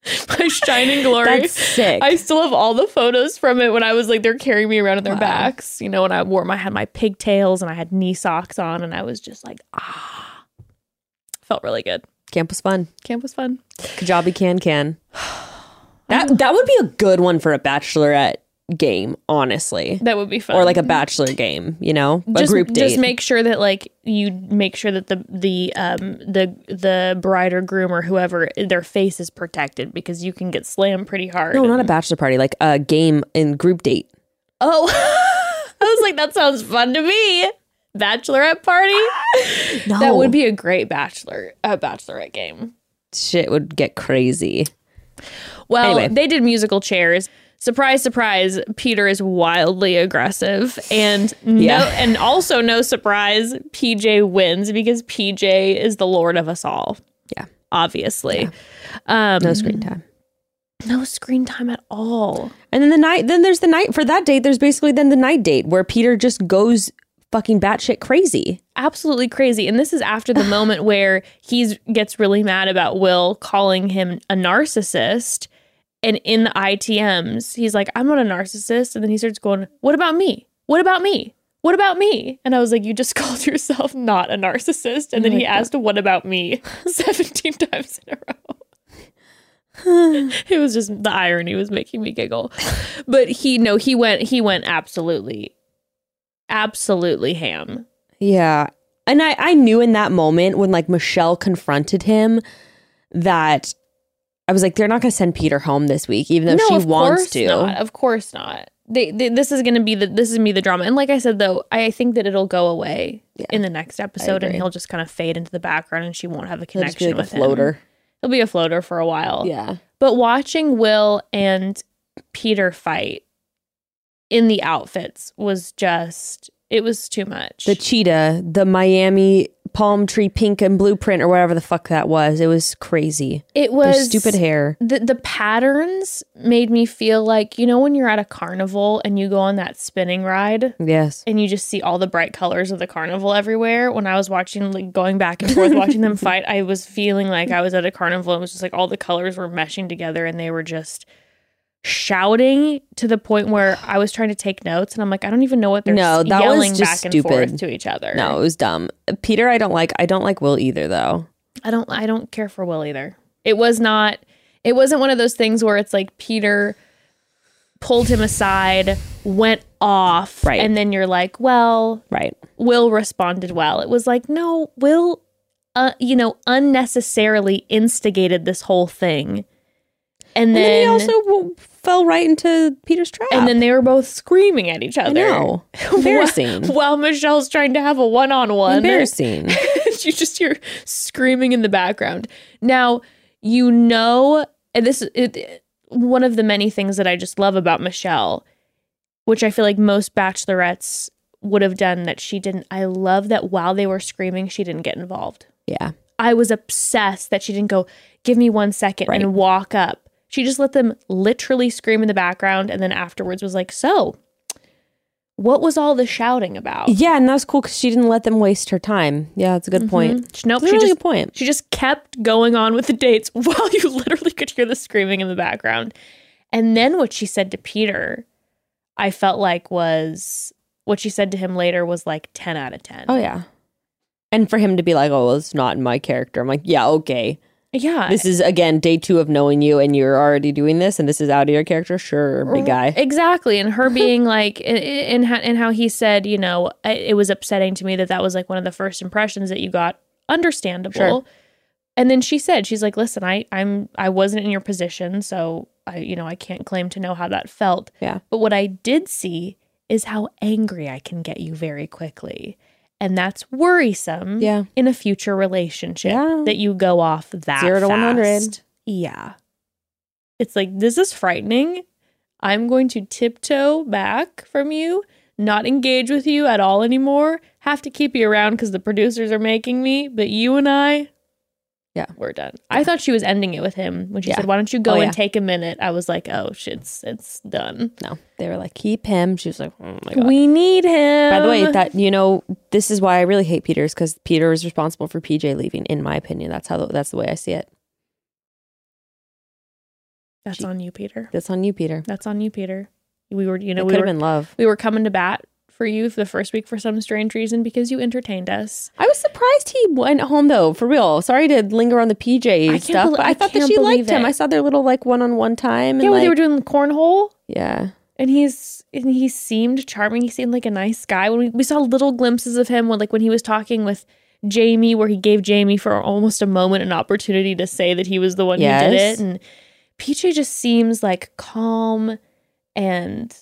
my shining glory. That's sick. I still have all the photos from it when I was like they're carrying me around on their Wow. backs. You know, when I wore my had my pigtails and I had knee socks on and I was just like, ah. Felt really good. Camp was fun. Camp was fun. Kajabi can can. That that would be a good one for a bachelorette game, honestly. That would be fun. Or like a bachelor game, you know? A just, group date. Just make sure that like you make sure that the the um the the bride or groom or whoever their face is protected because you can get slammed pretty hard. no, not a bachelor party, like a game in group date. Oh, I was like, that sounds fun to me. Bachelorette party. No. That would be a great bachelor a bachelorette game. shit would get crazy. Well, Anyway. they did musical chairs. Surprise, surprise, Peter is wildly aggressive. And no Yeah. and also no surprise, PJ wins because PJ is the lord of us all. Yeah. Obviously. Um No screen time. no screen time at all. And then the night then there's the night for that date, there's basically then the night date where Peter just goes fucking batshit crazy. Absolutely crazy. And this is after the moment where he's gets really mad about Will calling him a narcissist. And in the ITMs, he's like, I'm not a narcissist. And then he starts going, What about me? What about me? What about me? And I was like, You just called yourself not a narcissist. And then oh he asked, What about me? 17 times in a row. it was just the irony was making me giggle. But he no, he went he went absolutely, absolutely ham. Yeah. And I, I knew in that moment when like Michelle confronted him that I was like, they're not going to send Peter home this week, even though she of wants to. Not. Of course not. They, they, this is going to be the this is me the drama. And like I said though, I think that it'll go away in the next episode, and he'll just kind of fade into the background, and she won't have a It'll just be connection like a with him. floater. He'll be a floater for a while. Yeah. But watching Will and Peter fight in the outfits was just it was too much. The cheetah, the Miami palm tree pink and blueprint or whatever the fuck that was. It was crazy. it Their was stupid hair. the the patterns made me feel like you know when you're at a carnival and you go on that spinning ride Yes. and you just see all the bright colors of the carnival everywhere. When I was watching, like going back and forth watching them fight, I was feeling like I was at a carnival. And it was just like all the colors were meshing together and they were just shouting to the point where I was trying to take notes and I'm like, I don't even know what they're No, that was just back and forth stupid. to each other. No, it was dumb. Peter, I don't like. I don't like Will either, though. I don't I don't care for Will either. It was not it wasn't one of those things where it's like Peter pulled him aside, went off, Right. and then you're like, well, Right. Will responded well. It was like, no, Will, uh, you know, unnecessarily instigated this whole thing. And And then, then he also fell right into Peter's trap. and then they were both screaming at each other. know. Embarrassing. While Michelle's trying to have a one on one. Embarrassing. you just hear screaming in the background. Now, you know, and this it, one of the many things that I just love about Michelle, which I feel like most bachelorettes would have done that she didn't. I love that while they were screaming, she didn't get involved. Yeah. I was obsessed that she didn't go, give me one second Right. and walk up. She just let them literally scream in the background and then afterwards was like, so what was all the shouting about? Yeah, and that was cool because she didn't let them waste her time. Yeah, that's a good point. Mm-hmm. She- Nope, That's a she really just point. She just kept going on with the dates while you literally could hear the screaming in the background. And then what she said to Peter, I felt like was what she said to him later was like 10 out of 10. Oh yeah. And for him to be like, "Oh, well, it's not in my character," I'm like, "Yeah, okay. Yeah. This is again day two of knowing you, and you're already doing this, and this is out of your character. Sure, big mm, guy. Exactly. And her being like, and, how, and how he said, you know, it was upsetting to me that that was like one of the first impressions that you got. Understandable. Sure. And then she said, she's like, listen, I, I'm, I wasn't in your position. So I, you know, I can't claim to know how that felt. Yeah. But what I did see is how angry I can get you very quickly. And that's worrisome Yeah. in a future relationship Yeah. that you go off that Zero to 100. fast. Yeah. It's like, this is frightening. I'm going to tiptoe back from you, not engage with you at all anymore. Have to keep you around because the producers are making me, but you and I, Yeah. we're done. I thought she was ending it with him when she Yeah. said, "Why don't you go Oh, and yeah. take a minute?" I was like, "Oh, shit, it's it's done. No, they were like, keep him. She was like, oh my god. We need him." By the way, that you know, this is why I really hate Peter's because Peter is responsible for PJ leaving. In my opinion, that's how that's the way I see it. That's on you, Peter. That's on you, Peter. That's on you, Peter. We were, you know, It we could were, have been love. we were coming to bat for you for the first week for some strange reason because you entertained us. I was surprised he went home though, for real. Sorry to linger on the PJ stuff, but I, I thought that she liked him. I saw their little like one on one time. And, yeah, when they were doing the cornhole, yeah. and he's and he seemed charming. He seemed like a nice guy. When we, we saw little glimpses of him, when like when he was talking with Jamie, where he gave Jamie for almost a moment an opportunity to say that he was the one who did it, and PJ just seems like calm and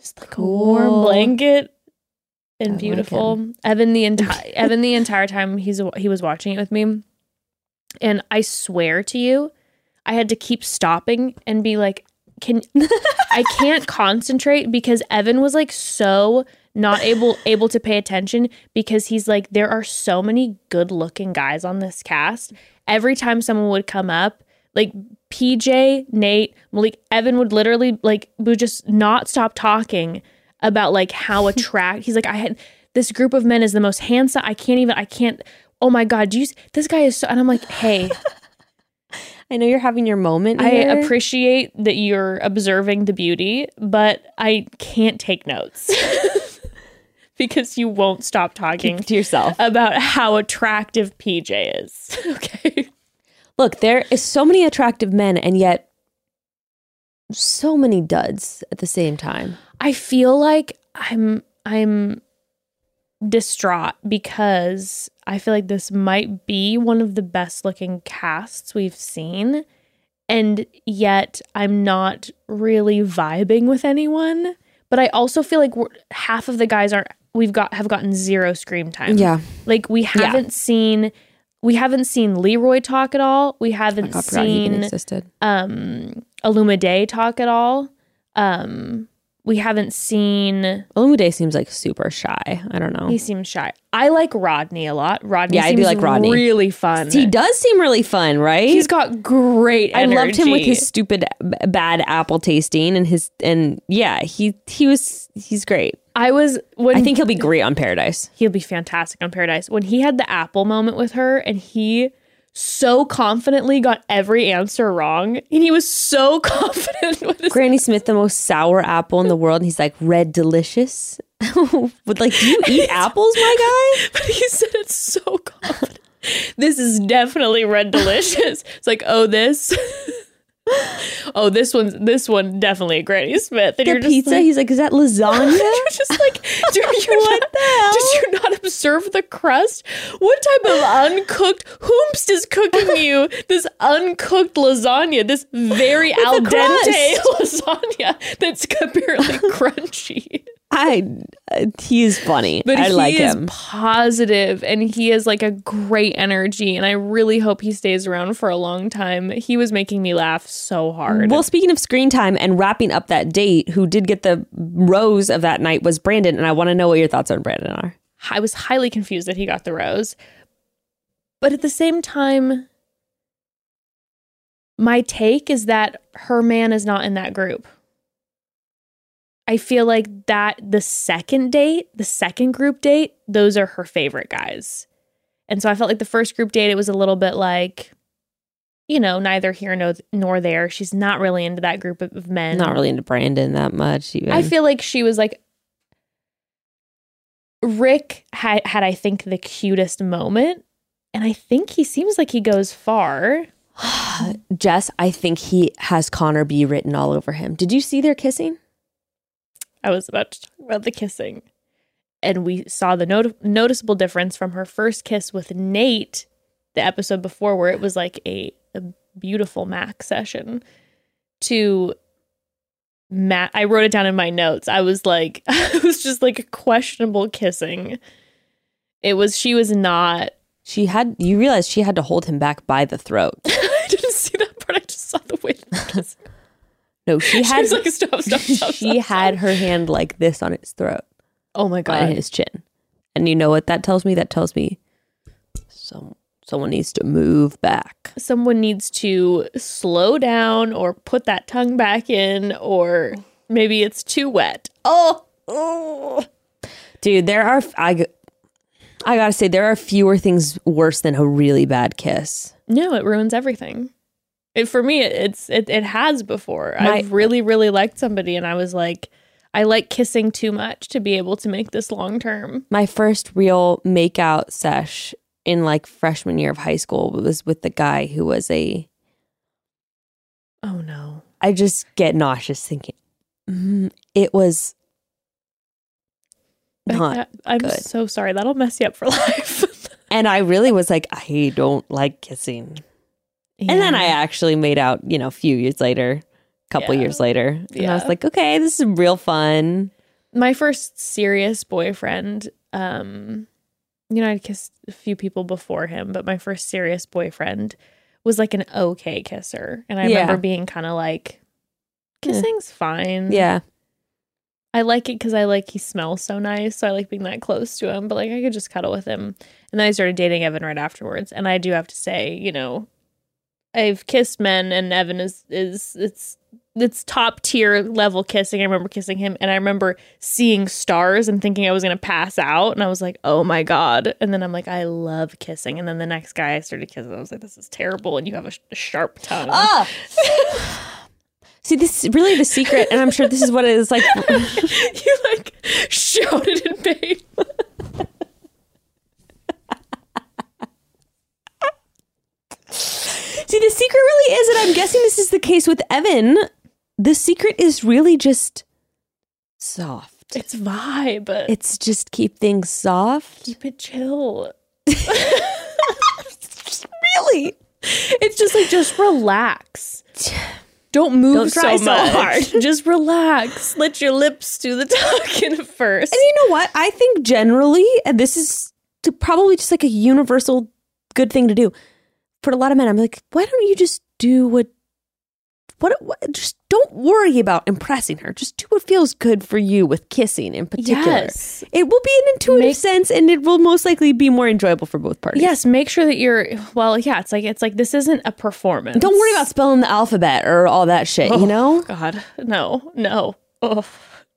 just like a warm Cool. blanket I and like beautiful. Evan the entire Evan the entire time he's he was watching it with me, and I swear to you, I had to keep stopping and be like, "Can I can't concentrate because Evan was like so not able able to pay attention because he's like there are so many good looking guys on this cast. Every time someone would come up, like PJ, Nayte, Mollique, Evan would literally like would just not stop talking about like how attract. He's like I had this group of men is the most handsome. I can't even. I can't. Oh my god, do you? This guy is so. And I'm like, hey. I know you're having your moment. I here. appreciate that you're observing the beauty, but I can't take notes because you won't stop talking Keep to yourself. about how attractive PJ is. okay. Look, there is so many attractive men, and yet so many duds at the same time. I feel like I'm I'm distraught because I feel like this might be one of the best looking casts we've seen and yet I'm not really vibing with anyone but I also feel like we're, half of the guys aren't we've got have gotten zero scream time. Yeah. Like we haven't seen we haven't seen Leroy talk at all. We haven't he seen um Olumide talk at all. Um we haven't seen Olumide seems like super shy. I don't know. he seems shy. I like Rodney a lot. Rodney Yeah, I do like Rodney. really fun. he does seem really fun, right? He's got great I loved him with his stupid bad apple tasting and his and yeah, he he was he's great. I was when I think he'll be great on Paradise. he'll be fantastic on Paradise. When he had the apple moment with her and he so confidently got every answer wrong. And he was so confident with his Granny Smith, the most sour apple in the world, and he's like red delicious. With like, do you eat apples, my guy? but he said it so confident. this is definitely red delicious. It's like, oh, this. oh, this one's this one definitely Granny Smith. And The you're just pizza. like, he's like, is that lasagna? You're just like, do you What not, the hell? Did you not observe the crust? What type of uncooked hoomst is cooking you this uncooked lasagna? This very al dente lasagna that's apparently crunchy. I. Uh, he is funny. But I he like is him. positive and he has like a great energy. And I really hope he stays around for a long time. He was making me laugh so hard. Well, speaking of screen time and wrapping up that date, who did get the rose of that night was Brandon, and I want to know what your thoughts on Brandon are. I was highly confused that he got the rose. But at the same time, my take is that her man is not in that group. I feel like that the second date, the second group date, those are her favorite guys. And so I felt like the first group date, it was a little bit like, you know, neither here nor, nor there. She's not really into that group of, men. Not really into Brandon that much. Even. I feel like she was like Rick had had I think the cutest moment and I think he seems like he goes far. Jess, I think he has Connor B written all over him. Did you see their kissing? I was about to talk about the kissing. And we saw the not- noticeable difference from her first kiss with Nayte the episode before where it was like a, a beautiful Mac session to Matt I wrote it down in my notes. I was like it was just like a questionable kissing. It was she was not She had. You realize she had to hold him back by the throat. I didn't see that part. I just saw the way. No, she had. was like, stop, stop, stop. she stop, had stop." her hand like this on its throat, Oh my on god! his chin, and you know what that tells me? That tells me some someone needs to move back. Someone needs to slow down or put that tongue back in, or maybe it's too wet. Oh, oh. Dude, there are I I gotta say, there are fewer things worse than a really bad kiss. no! It ruins everything. It, for me, it's it, it has before. My- I've really, really liked somebody, and I was like, I like kissing too much to be able to make this long term. My first real makeout sesh in like freshman year of high school was with the guy who was a. Oh no. I just get nauseous thinking. Mm, it was not That- I'm good. so sorry. That'll mess you up for life. And I really was like, I don't like kissing. And then I actually made out, you know, a few years later, a couple Yeah. years later. And I was like, okay, this is real fun. my first serious boyfriend, um, you know, I'd kissed a few people before him, but my first serious boyfriend was like an okay kisser. And I Yeah. remember being kind of like, kissing's fine. Yeah. I like it because I like he smells so nice. So I like being that close to him, but like I could just cuddle with him. And then I started dating Evan right afterwards. And I do have to say, you know, I've kissed men and Evan is is it's it's top tier level kissing. I remember kissing him and I remember seeing stars and thinking I was gonna pass out. And I was like, oh my God. And then I'm like, I love kissing. And then the next guy I started kissing, I was like, this is terrible. And you have a, sh- a sharp tongue. Ah. See, this is really the secret, and I'm sure this is what it is like. you like shouted in pain. See, the secret really is, and I'm guessing this is the case with Evan. The secret is really just soft. It's vibe. It's just keep things soft. keep it chill. Really? It's just like just relax. Don't move Don't try so much. hard. just relax. Let your lips do the talking first. And you know what? I think generally, and this is to probably just like a universal good thing to do for a lot of men. I'm like, why don't you just do what, what, what just don't worry about impressing her. Just do what feels good for you with kissing in particular. Yes. It will be an intuitive Make- sense and it will most likely be more enjoyable for both parties. Yes, make sure that you're well, yeah, it's like it's like this isn't a performance. Don't worry about spelling the alphabet or all that shit, you oh, know? God, no, no. Oh,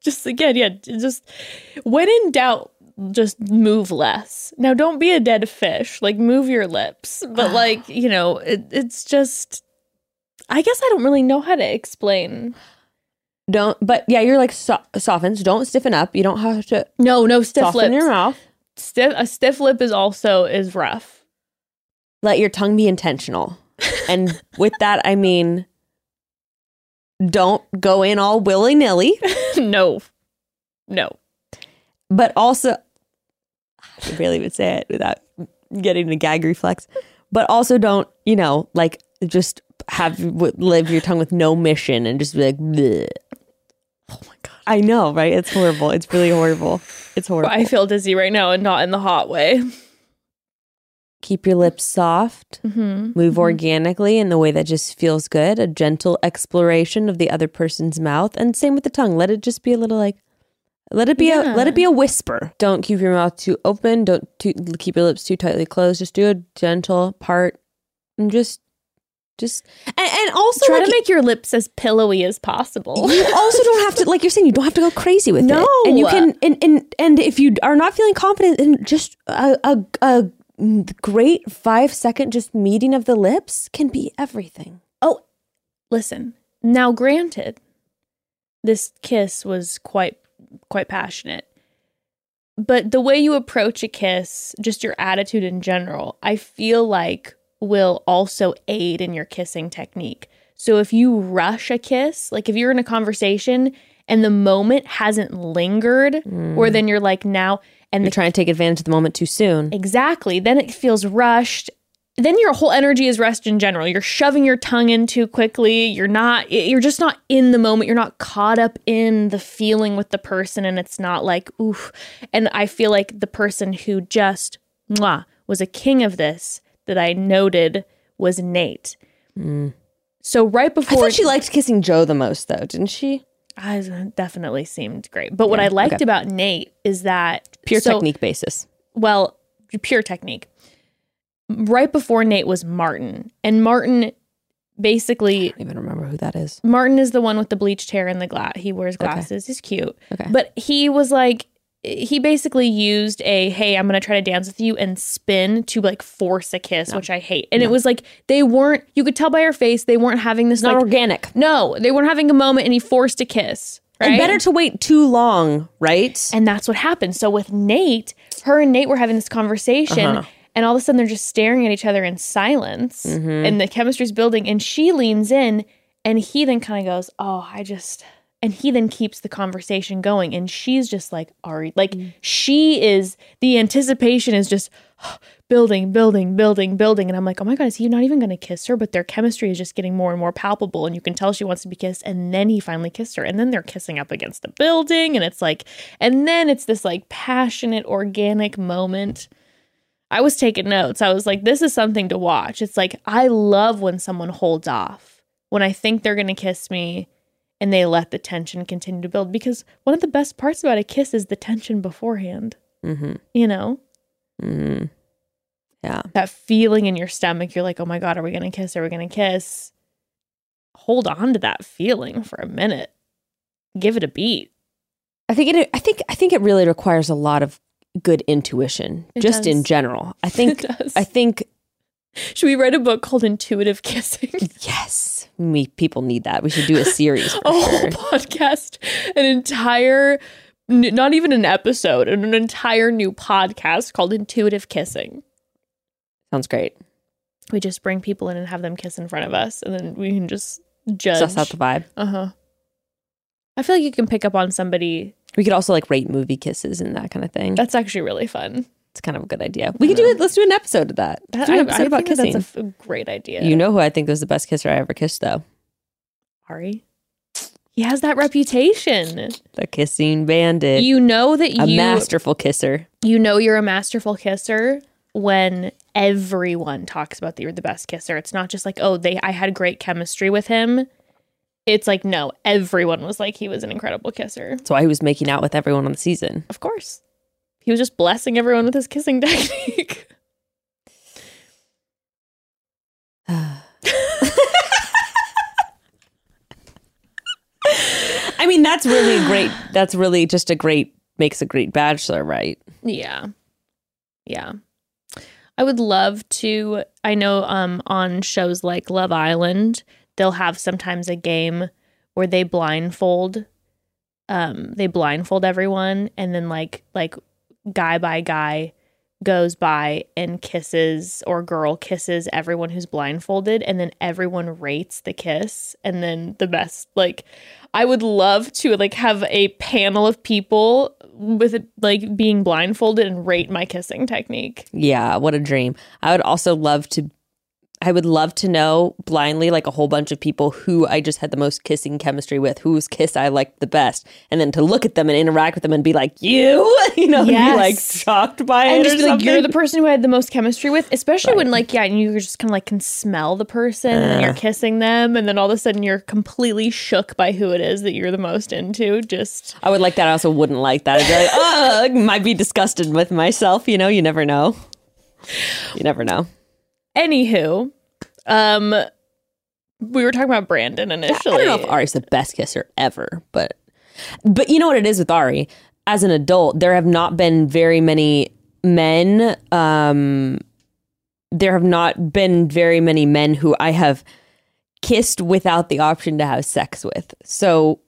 just again, yeah, just when in doubt, just move less. Now, don't be a dead fish. Like, move your lips, but like, you know, it, it's just. I guess I don't really know how to explain. Don't, but yeah, you're like so- softens. Don't stiffen up. You don't have to No, no stiff soften lips. your mouth. Stiff, a stiff lip is also is rough. let your tongue be intentional. And with that, I mean, don't go in all willy nilly, no, no. But also, I really would say it without getting the gag reflex, but also don't, you know, like just have live your tongue with no mission and just be like, Bleh. Oh my god. I know, right? It's horrible. It's really horrible. It's horrible. I feel dizzy right now and not in the hot way. Keep your lips soft. Mm-hmm. Move organically in the way that just feels good. A gentle exploration of the other person's mouth, and same with the tongue. Let it just be a little like, let it be a let it be a whisper. Don't keep your mouth too open. Don't too, keep your lips too tightly closed. Just do a gentle part, and just just and, and also Try like, to make your lips as pillowy as possible. you also don't have to like you're saying you don't have to go crazy with No. it and you can and and, and if you are not feeling confident then just a, a, a great five second just meeting of the lips can be everything Oh, listen. Now, granted, this kiss was quite quite passionate. But the way you approach a kiss, just your attitude in general, I feel like will also aid in your kissing technique. So if you rush a kiss, like if you're in a conversation and the moment hasn't lingered, mm. or then you're like now and you're the trying to take advantage of the moment too soon Exactly. Then it feels rushed. Then your whole energy is rest in general. You're shoving your tongue in too quickly. You're not, you're just not in the moment. You're not caught up in the feeling with the person. And it's not like, oof. And I feel like the person who just mwah, was a king of this that I noted was Nayte. Hmm. So right i before thought she liked kissing joe the most though didn't she I definitely seemed great. But what Yeah, I liked okay. about Nayte is that pure so- technique basis well, pure technique. Right before Nayte was Martin. And Martin basically i don't even remember who that is Martin is the one with the bleached hair and the glass. He wears glasses. He's cute. Okay. But he was like he basically used a hey i'm gonna try to dance with you and spin to like force a kiss which i hate and it was like they weren't you could tell by her face they weren't having this Not like organic. no they weren't having a moment and he forced a kiss right And better to wait too long, right? and that's what happened so with nayte her and nayte were having this conversation uh-huh. And all of a sudden they're just staring at each other in silence. Mm-hmm. And the chemistry's building and she leans in and he then kind of goes oh i just and he then keeps the conversation going and she's just like ari like mm. she is the anticipation is just building building building building. And i'm like oh my god is he not even going to kiss her? But their chemistry is just getting more and more palpable and you can tell she wants to be kissed. And then he finally kissed her and then they're kissing up against the building and it's like and then it's this like passionate organic moment I was taking notes. I was like, this is something to watch. It's like, I love when someone holds off, when I think they're going to kiss me and they let the tension continue to build. Because one of the best parts about a kiss is the tension beforehand, mm-hmm. you know? Mm-hmm. Yeah. That feeling in your stomach. You're like, oh my God, are we going to kiss? Are we going to kiss? Hold on to that feeling for a minute. Give it a beat. I think it I think I think it really requires a lot of good intuition It just in general. I think It does. I think Should we write a book called Intuitive Kissing? yes, we people need that. We should do a series a whole sure. podcast, an entire, not even an episode, an entire new podcast called Intuitive Kissing. Sounds great. We just bring people in and have them kiss in front of us, and then we can just judge. Suss out the vibe. uh huh. I feel like you can pick up on somebody. We could also like rate movie kisses and that kind of thing. That's actually really fun. It's kind of a good idea. We could do it. Let's do an episode of that. Let's do an episode I about think that kissing. that's a f- great idea. You know who I think was the best kisser I ever kissed, though? Arie. He has that reputation. The kissing bandit. You know that you a masterful kisser. you know you're a masterful kisser when everyone talks about that you're the best kisser. It's not just like, oh, they I had great chemistry with him. It's like, no, everyone was like he was an incredible kisser. That's why he was making out with everyone on the season. Of course. He was just blessing everyone with his kissing technique. I mean, that's really great. That's really just a great makes a great bachelor, right? yeah. Yeah. I would love to I know um on shows like Love Island, they'll have sometimes a game where they blindfold um they blindfold everyone and then like like guy by guy goes by and kisses or girl kisses everyone who's blindfolded and then everyone rates the kiss and then the best like I would love to like have a panel of people with it like being blindfolded and rate my kissing technique. Yeah, what a dream. I would also love to I would love to know blindly like a whole bunch of people who I just had the most kissing chemistry with, whose kiss I liked the best, and then to look at them and interact with them and be like, "You," you know, and be like shocked by And it just or be like you're the person who had the most chemistry with, especially when like yeah, and you just kind of like can smell the person and you're kissing them, and then all of a sudden you're completely shook by who it is that you're the most into. Just I would like that. I also wouldn't like that. I'd be like, "Oh, might be disgusted with myself." You know, you never know. You never know. Anywho, um, we were talking about Brandon initially. I don't know if Arie's the best kisser ever, but but you know what it is with Ari. As an adult, there have not been very many men. Um, there have not been very many men who I have kissed without the option to have sex with. So,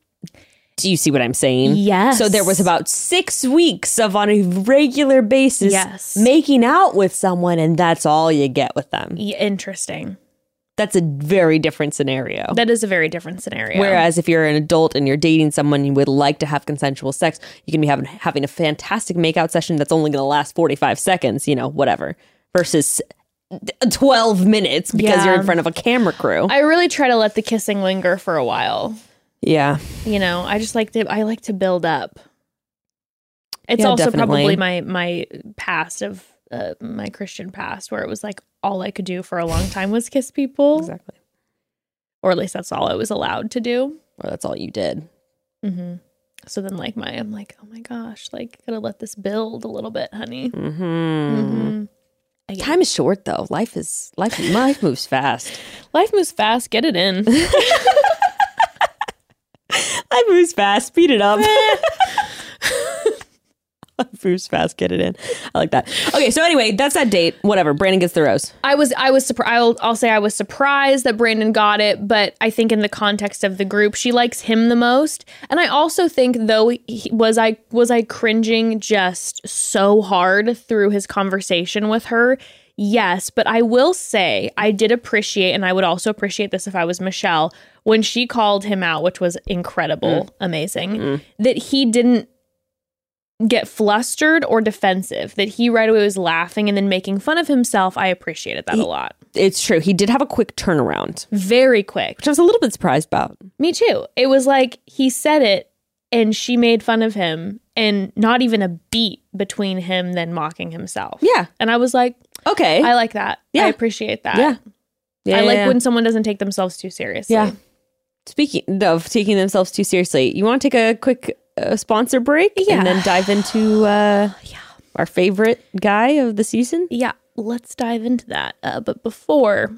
do you see what I'm saying? Yes. So there was about six weeks of on a regular basis Yes. making out with someone, and that's all you get with them. Yeah, interesting. That's a very different scenario. That is a very different scenario. Whereas if you're an adult and you're dating someone you would like to have consensual sex, you can be having having a fantastic makeout session that's only going to last 45 seconds, you know, whatever, versus 12 minutes because you're in front of a camera crew. I really try to let the kissing linger for a while. Yeah. You know, I just like to I like to build up. It's Yeah, also definitely. probably my my past of uh, my Christian past where it was like all I could do for a long time was kiss people, Exactly. or at least that's all I was allowed to do. Or that's all you did. hmm So then, like my, I'm like, oh my gosh, like gotta let this build a little bit, honey. Mhm. Mhm. Again, Time is short though. Life is life life moves fast. life moves fast. Get it in. Life moves fast. Speed it up. Eh. Bruce fast get it in. I like that. Okay, so anyway, that's that date. Whatever. Brandon gets the rose. I was I was surprised. I'll, I'll say I was surprised that Brandon got it, but I think in the context of the group, she likes him the most. And I also think though he, was I was I cringing just so hard through his conversation with her. Yes, but I will say I did appreciate, and I would also appreciate this if I was Michelle when she called him out, which was incredible, mm. amazing, mm. that he didn't get flustered or defensive that he right away was laughing and then making fun of himself i appreciated that a lot It's true. He did have a quick turnaround, very quick which I was a little bit surprised about. me too it was like he said it and she made fun of him and not even a beat between him then mocking himself Yeah. and i was like Okay. i like that Yeah. i appreciate that yeah. Yeah. i like yeah. when someone doesn't take themselves too seriously Yeah. Speaking of taking themselves too seriously, you want to take a quick uh, sponsor break Yeah. and then dive into uh, our favorite guy of the season? yeah, let's dive into that. Uh, but before,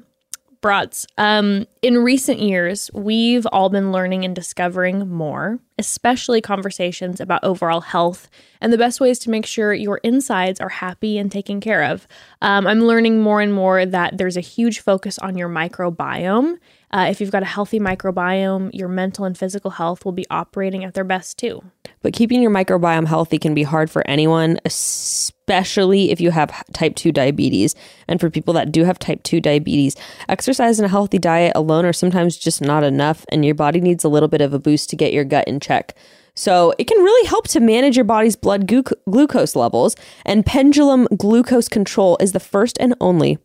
brats, um, in recent years, we've all been learning and discovering more, especially conversations about overall health and the best ways to make sure your insides are happy and taken care of. Um, I'm learning more and more that there's a huge focus on your microbiome. Uh, if you've got a healthy microbiome, your mental and physical health will be operating at their best too. But keeping your microbiome healthy can be hard for anyone, especially if you have type 2 diabetes. And for people that do have type 2 diabetes, exercise and a healthy diet alone are sometimes just not enough, and your body needs a little bit of a boost to get your gut in check. So, it can really help to manage your body's blood glu- glucose levels, and Pendulum Glucose Control is the first and only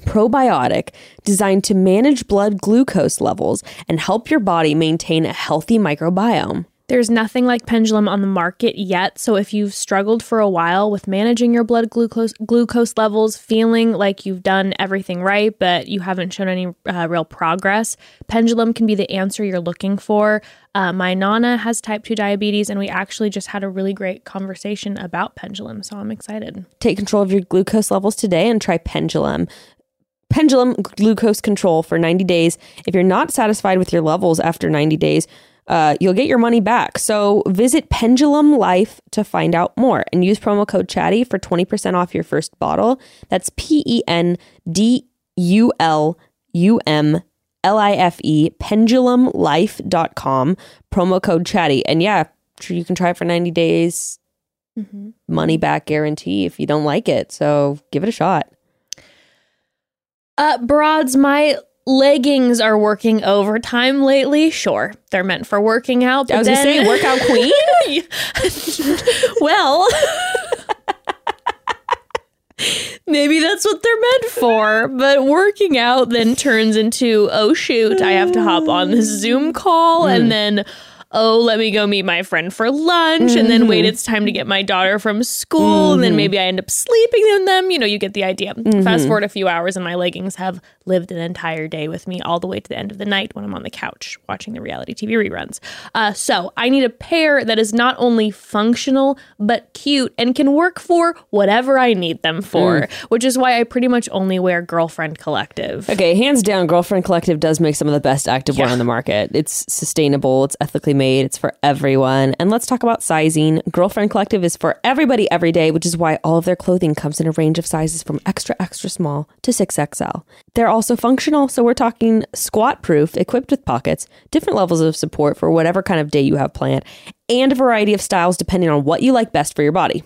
probiotic designed to manage blood glucose levels and help your body maintain a healthy microbiome. There's nothing like Pendulum on the market yet, so if you've struggled for a while with managing your blood glucose glucose levels, feeling like you've done everything right but you haven't shown any uh, real progress, Pendulum can be the answer you're looking for. Uh, my nana has type 2 diabetes, and we actually just had a really great conversation about Pendulum, so I'm excited. Take control of your glucose levels today and try Pendulum. Pendulum glucose control for 90 days. If you're not satisfied with your levels after 90 days, uh, you'll get your money back. So visit Pendulum Life to find out more and use promo code Chatty for 20% off your first bottle. That's P E N D U L U M L I F E, pendulumlife.com, promo code Chatty. And yeah, you can try it for 90 days, money back guarantee if you don't like it. So give it a shot. Uh, broads, my leggings are working overtime lately. Sure, they're meant for working out. But I was gonna say workout queen. well, maybe that's what they're meant for. But working out then turns into, oh, shoot, I have to hop on this Zoom call and then. Oh, let me go meet my friend for lunch, and then wait, mm-hmm. it's time to get my daughter from school, and then mm-hmm. maybe I end up sleeping in them. You know, you get the idea. Fast mm-hmm. forward a few hours, and my leggings have lived an entire day with me all the way to the end of the night when I'm on the couch watching the reality TV reruns. Uh, so I need a pair that is not only functional but cute and can work for whatever I need them for, mm. which is why I pretty much only wear Girlfriend Collective. Okay, hands down, Girlfriend Collective does make some of the best activewear on the market. It's sustainable, it's ethically made, it's for everyone. And let's talk about sizing. Girlfriend Collective is for everybody every day, which is why all of their clothing comes in a range of sizes from extra, extra small to 6XL. They're also functional, so we're talking squat proof, equipped with pockets, different levels of support for whatever kind of day you have planned, and a variety of styles depending on what you like best for your body.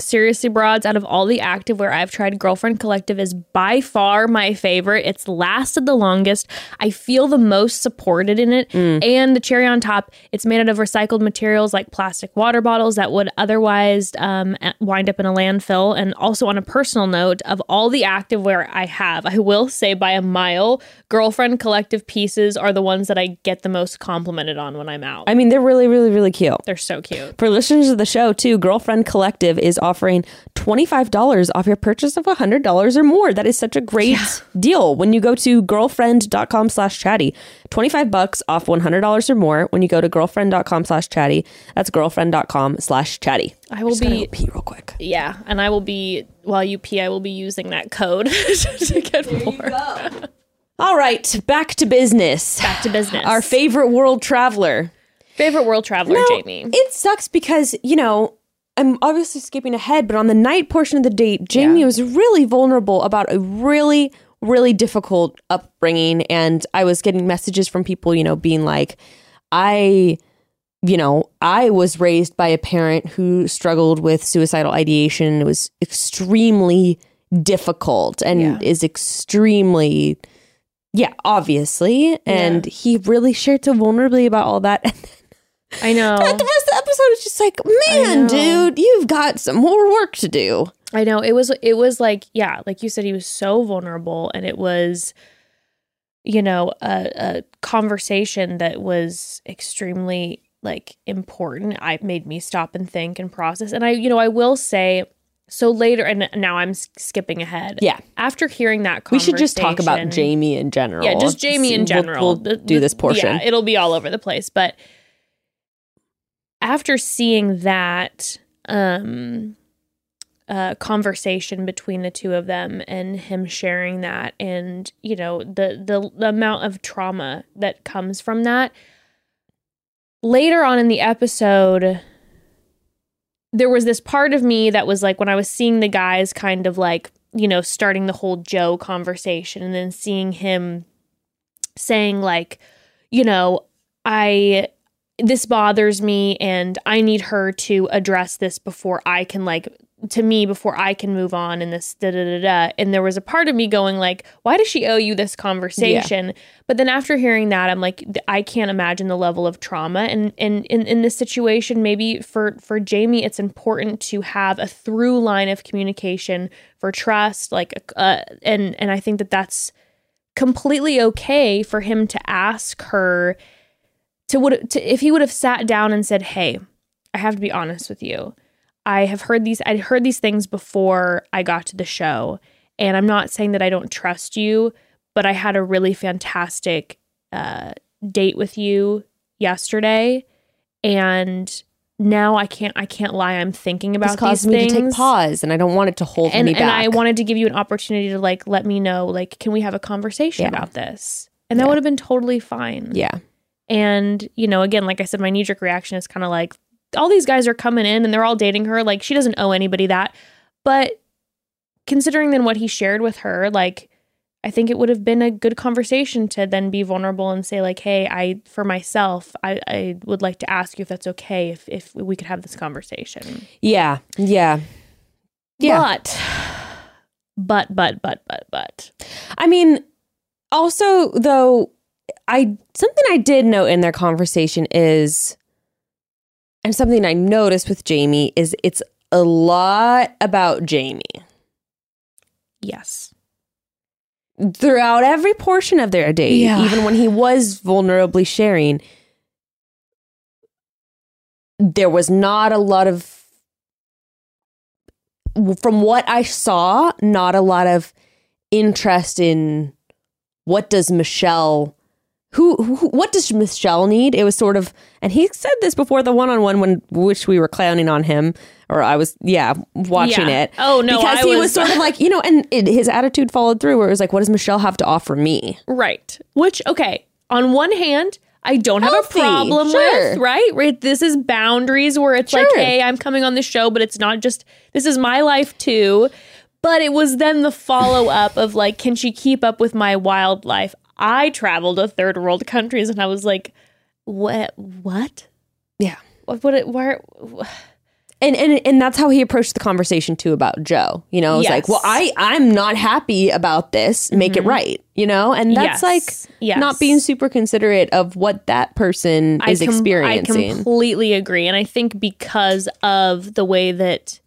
Seriously, broads, out of all the activewear I've tried, Girlfriend Collective is by far my favorite. It's lasted the longest. I feel the most supported in it. And the cherry on top, it's made out of recycled materials like plastic water bottles that would otherwise um, wind up in a landfill. And also, on a personal note, of all the activewear I have, I will say by a mile, Girlfriend Collective pieces are the ones that I get the most complimented on when I'm out. I mean, they're really, really, really cute. They're so cute. For listeners of the show, too, Girlfriend Collective is offering $25 off your purchase of $100 or more. That is such a great deal. When you go to girlfriend.com slash chatty, 25 bucks off $100 or more when you go to girlfriend.com slash chatty. That's girlfriend.com slash chatty. I will Just be pee real quick. Yeah, and I will be while you pee, I will be using that code to get more. All right, back to business. Back to business. Our favorite world traveler. favorite world traveler, Now, Jamie. It sucks because, you know, I'm obviously skipping ahead, but on the night portion of the date, Jamie Yeah. was really vulnerable about a really, really difficult upbringing. And I was getting messages from people, you know, being like, I, you know, I was raised by a parent who struggled with suicidal ideation. It was extremely difficult and Yeah. is extremely, yeah, obviously. And he really shared so vulnerably about all that. I know. of the episode is just like, man, dude, you've got some more work to do. I know it was it was like yeah, like you said, he was so vulnerable, and it was, you know, a, a conversation that was extremely like important. I made me stop and think and process, and I, you know, I will say. So later, and now I'm skipping ahead. Yeah. After hearing that, conversation. We should just talk about Jamie in general. Yeah, just Jamie in We'll- general. We'll, The- do this portion. Yeah, it'll be all over the place. But after seeing that um uh conversation between the two of them and him sharing that and you know the the, the amount of trauma that comes from that later on in the episode there was this part of me that was like when I was seeing the guys kind of like, you know, starting the whole Joe conversation and then seeing him saying like, you know, I this bothers me and I need her to address this before I can like to me before I can move on in this da da da da. And there was a part of me going like, why does she owe you this conversation? But then after hearing that, I'm like, I can't imagine the level of trauma. And and in, in this situation, maybe for for Jamie, it's important to have a through line of communication for trust. Like, uh, and and I think that that's completely okay for him to ask her to would to if he would have sat down and said, "Hey, I have to be honest with you. I have heard these I'd heard these things before I got to the show, and I'm not saying that I don't trust you, but I had a really fantastic uh, date with you yesterday, and now I can't I can't lie. I'm thinking about This caused these me things to take pause, and I don't want it to hold and, me and back. I wanted to give you an opportunity to like let me know like can we have a conversation Yeah. about this and that Yeah. would have been totally fine yeah, and you know again like I said my knee jerk reaction is kind of like all these guys are coming in and they're all dating her like she doesn't owe anybody that but considering then what he shared with her like I think it would have been a good conversation to then be vulnerable and say like hey I for myself I, I would like to ask you if that's okay if, if we could have this conversation yeah, yeah, yeah. but, but, but, but, but, but. I mean, also though, I something I did note in their conversation is, and something I noticed with Jamie is it's a lot about Jamie Yes. throughout every portion of their date, Yeah. even when he was vulnerably sharing. There was not a lot of, from what I saw, not a lot of interest in what does Michelle who, who what does Michelle need? It was sort of and he said this before the one-on-one when which we were clowning on him or I was yeah watching Yeah. it. Oh, no, Because I he was, was- sort of like, you know, and it, his attitude followed through where it was like what does Michelle have to offer me? Right. Which, okay, on one hand, I don't have Healthy, a problem sure. with, right? Right. This is boundaries where it's like, hey, I'm coming on the show, but it's not just, this is my life too. But it was then the follow up of like, can she keep up with my wildlife? I traveled to third world countries and I was like, what? What? Yeah. What? What? it- Where? And and and that's how he approached the conversation too about Joe. You know, it's like, Yes. well, I I'm not happy about this. Make it mm-hmm. right. You know, and that's Yes. like Yes. not being super considerate of what that person is com- experiencing. I completely agree. And I think because of the way that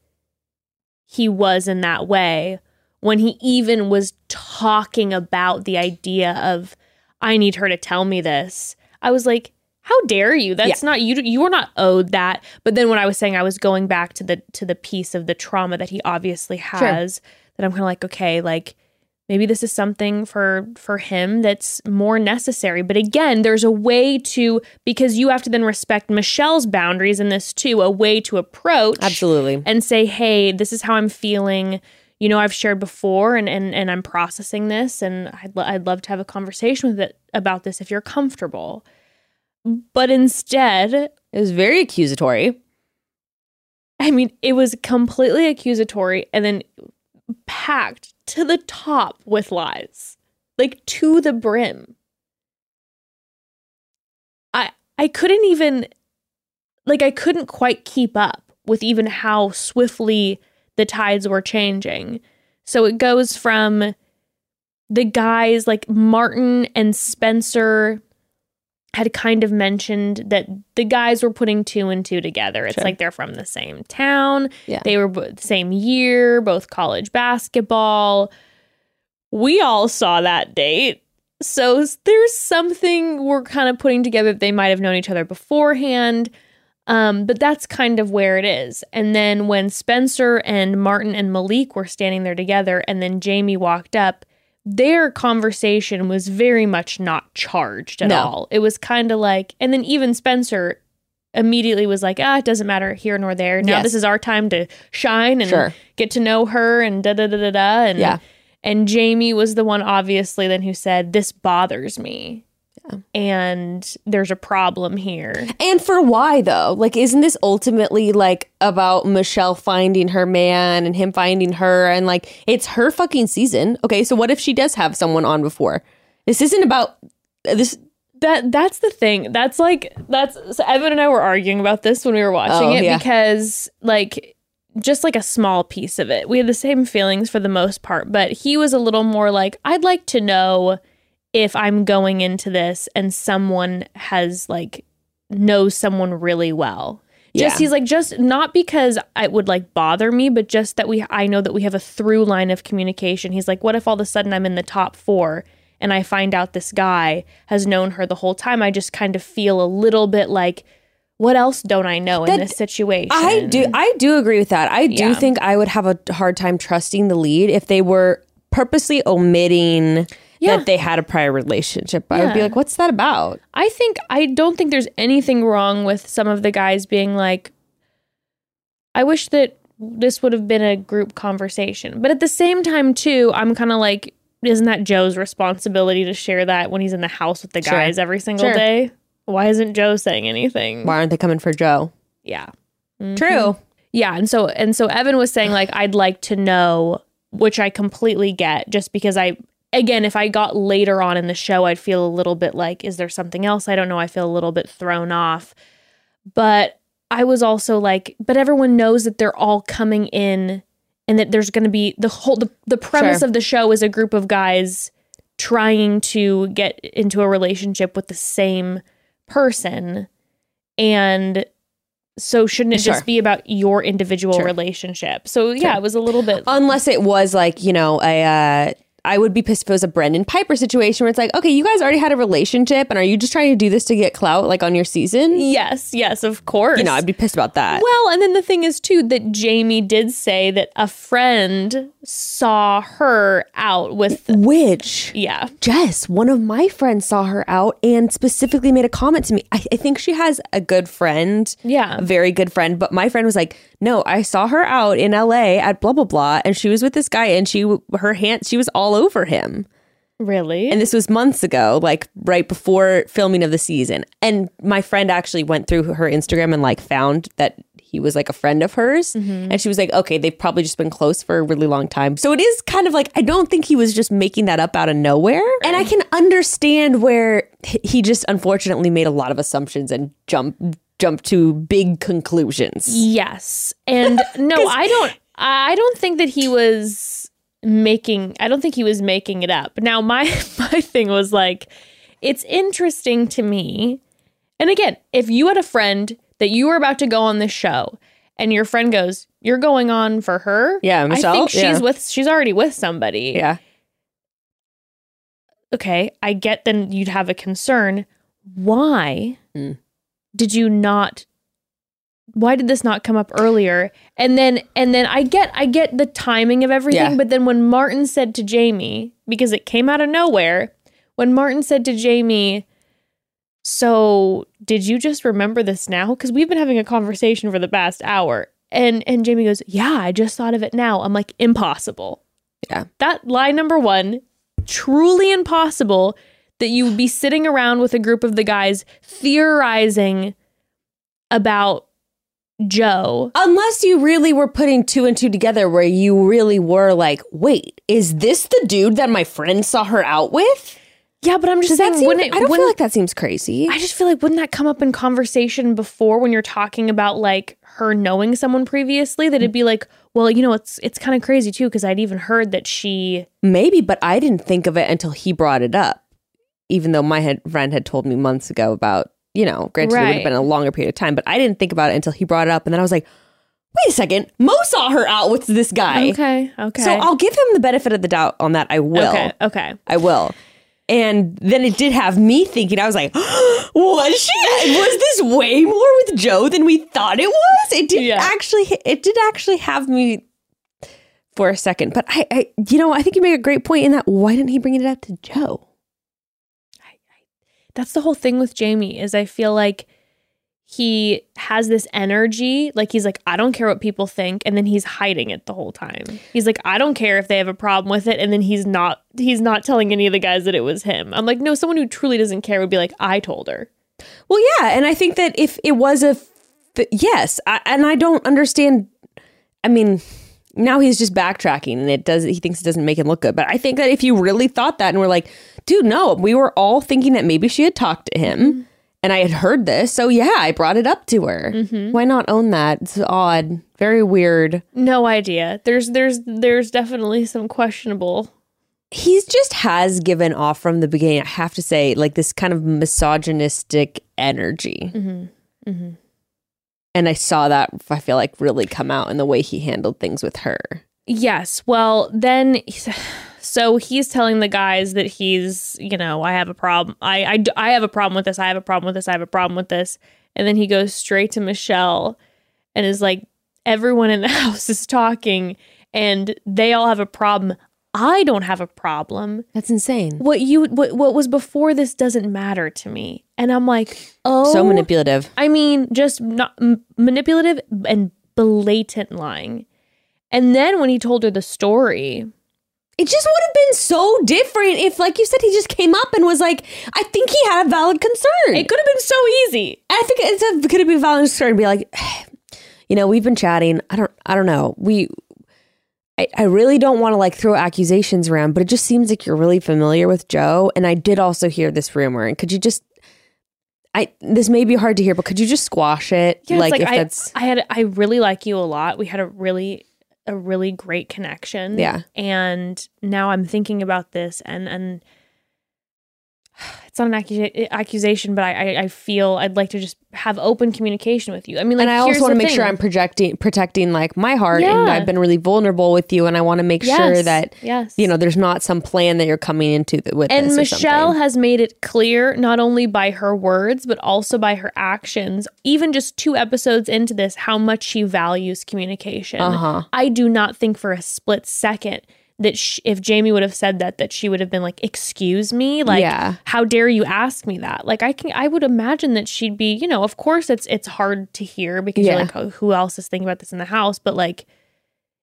he was in that way, when he even was talking about the idea of, I need her to tell me this, I was like, how dare you? That's not you. You were not owed that. But then when I was saying I was going back to the to the piece of the trauma that he obviously has, that I'm kind of like, okay, like maybe this is something for for him that's more necessary but again there's a way to because you have to then respect michelle's boundaries in this too a way to approach Absolutely. and say hey this is how i'm feeling you know i've shared before and and, and i'm processing this and I'd, lo- I'd love to have a conversation with it about this if you're comfortable but instead It was very accusatory. I mean, it was completely accusatory and then packed to the top with lies, like to the brim. I I couldn't even like I couldn't quite keep up with even how swiftly the tides were changing. So it goes from the guys like Martin and Spencer had kind of mentioned that the guys were putting two and two together. It's Sure. like they're from the same town. Yeah. They were the same year, both college basketball. We all saw that date. So there's something we're kind of putting together that they might have known each other beforehand. Um, but that's kind of where it is. And then when Spencer and Martin and Mollique were standing there together, and then Jamie walked up, their conversation was very much not charged at No. all. It was kind of like, and then even Spencer immediately was like, ah, it doesn't matter here nor there. Now Yes. this is our time to shine and Sure. get to know her and da da da da da. And Yeah. and Jamie was the one obviously then who said, This bothers me. And there's a problem here. And for why though? Like, isn't this ultimately like about Michelle finding her man and him finding her? And like, it's her fucking season. Okay, so what if she does have someone on before? This isn't about this. That that's the thing. That's like that's so Evan and I were arguing about this when we were watching Oh, it yeah. because like just like a small piece of it. We had the same feelings for the most part, but he was a little more like I'd like to know if I'm going into this and someone has like knows someone really well. Just Yeah. he's like just not because it would like bother me, but just that we I know that we have a through line of communication. He's like, what if all of a sudden I'm in the top four and I find out this guy has known her the whole time? I just kind of feel a little bit like, what else don't I know in this situation? I do. I do agree with that. I do Yeah. think I would have a hard time trusting the lead if they were purposely omitting Yeah. that they had a prior relationship. I would be like, what's that about? I think I don't think there's anything wrong with some of the guys being like, I wish that this would have been a group conversation. But at the same time, too, I'm kind of like, isn't that Joe's responsibility to share that when he's in the house with the Sure. guys every single Sure. day? Why isn't Joe saying anything? Why aren't they coming for Joe? Yeah. True. Mm-hmm. Yeah, and so and so Evan was saying like I'd like to know, which I completely get, just because I again, if I got later on in the show, I'd feel a little bit like, is there something else? I don't know. I feel a little bit thrown off. But I was also like, but everyone knows that they're all coming in and that there's gonna be the whole the, the premise Sure. of the show is a group of guys trying to get into a relationship with the same person. And so shouldn't it Sure. just be about your individual Sure. relationship? So yeah, it was a little bit Unless it was like, you know, a uh I would be pissed if it was a Brendan Pieper situation where it's like, okay, you guys already had a relationship and are you just trying to do this to get clout like on your season? Yes, yes, of course. You know, I'd be pissed about that. well, and then the thing is too that Jamie did say that a friend saw her out with Which yeah. Jess, one of my friends saw her out and specifically made a comment to me. I, I think she has a good friend, Yeah. a very good friend. But my friend was like, "No, I saw her out in L.A. at blah blah blah, and she was with this guy, and she her hand she was all over him." Really? And this was months ago, like right before filming of the season. And my friend actually went through her Instagram and like found that he was like a friend of hers. Mm-hmm. And she was like, okay, they've probably just been close for a really long time. So it is kind of like, I don't think he was just making that up out of nowhere. And I can understand where he just unfortunately made a lot of assumptions and jump jump to big conclusions. Yes. And no, I don't I don't think that he was making I don't think he was making it up. Now my my thing was like it's interesting to me. And again, if you had a friend that you were about to go on this show and your friend goes, "You're going on for her?" Yeah, Michelle? I think she's Yeah. with she's already with somebody. Yeah. okay, I get then you'd have a concern. Why Mm. Did you not why did this not come up earlier? And then and then I get I get the timing of everything, Yeah. but then when Martin said to Jamie, because it came out of nowhere, when Martin said to Jamie, so did you just remember this now? Because we've been having a conversation for the past hour. And and Jamie goes, Yeah, I just thought of it now. I'm like, impossible. Yeah. That lie number one, truly impossible that you would be sitting around with a group of the guys theorizing about Joe. Unless you really were putting two and two together where you really were like, wait, is this the dude that my friend saw her out with? Yeah, but I'm just Does saying, seem, wouldn't it, I don't feel like that seems crazy. I just feel like wouldn't that come up in conversation before when you're talking about like her knowing someone previously? That it'd be like, well, you know, it's it's kind of crazy too because I'd even heard that she. Maybe, but I didn't think of it until he brought it up. Even though my head, friend had told me months ago about, you know, granted it would have been a longer period of time, but I didn't think about it until he brought it up. And then I was like, wait a second, Mo saw her out with this guy. Okay, okay. So I'll give him the benefit of the doubt on that. I will. Okay, okay. I will. And then it did have me thinking, I was like, was she? Was this way more with Joe than we thought it was? It did Yeah. actually, it did actually have me for a second. But I, I, you know, I think you make a great point in that. Why didn't he bring it up to Joe? That's the whole thing with Jamie is I feel like he has this energy like he's like I don't care what people think and then he's hiding it the whole time. He's like I don't care if they have a problem with it and then he's not he's not telling any of the guys that it was him. I'm like no someone who truly doesn't care would be like I told her. Well, yeah. And I think that if it was a, yes, I, and I don't understand. I mean, now he's just backtracking and it does, he thinks it doesn't make him look good. But I think that if you really thought that and we're like, dude, no, we were all thinking that maybe she had talked to him mm-hmm. and I had heard this. So yeah, I brought it up to her. Mm-hmm. Why not own that? It's odd. Very weird. No idea. There's there's there's definitely some questionable He's just has given off from the beginning, I have to say, like this kind of misogynistic energy. Mm-hmm. And I saw that, I feel like, really come out in the way he handled things with her. Yes. Well, then, so he's telling the guys that he's, you know, I have a problem. I, I, I have a problem with this. I have a problem with this. I have a problem with this. And then he goes straight to Michelle and is like, everyone in the house is talking and they all have a problem. I don't have a problem. That's insane. What you what, what was before this doesn't matter to me. And I'm like, oh, So manipulative. I mean, just not m- manipulative and blatant lying. And then when he told her the story, It just would have been so different if, like you said, he just came up and was like, I think he had a valid concern. it could have been so easy. I think it's a, could have been a valid concern. To be like, you know, we've been chatting. I don't, I don't know. We, I, I really don't want to like throw accusations around, but it just seems like you're really familiar with Joe. And I did also hear this rumor. And could you just, I this may be hard to hear, but could you just squash it? Yeah, like, like if I, that's I had I really like you a lot. We had a really a really great connection. Yeah. And now I'm thinking about this and and it's not an accusa- accusation, but I, I I feel I'd like to just have open communication with you. I mean, like, and I also want to make sure. I'm projecting protecting like my heart and I've been really vulnerable with you and I want to make sure that yes. you know there's not some plan that you're coming into th- with And this Michelle has made it clear, not only by her words, but also by her actions, even just two episodes into this, how much she values communication. Uh-huh. I do not think for a split second that sh- if Jamie would have said that, that she would have been like, "Excuse me, like, Yeah. how dare you ask me that?" Like, I can, I would imagine that she'd be, you know, of course, it's it's hard to hear because Yeah. you're like, oh, who else is thinking about this in the house? But like,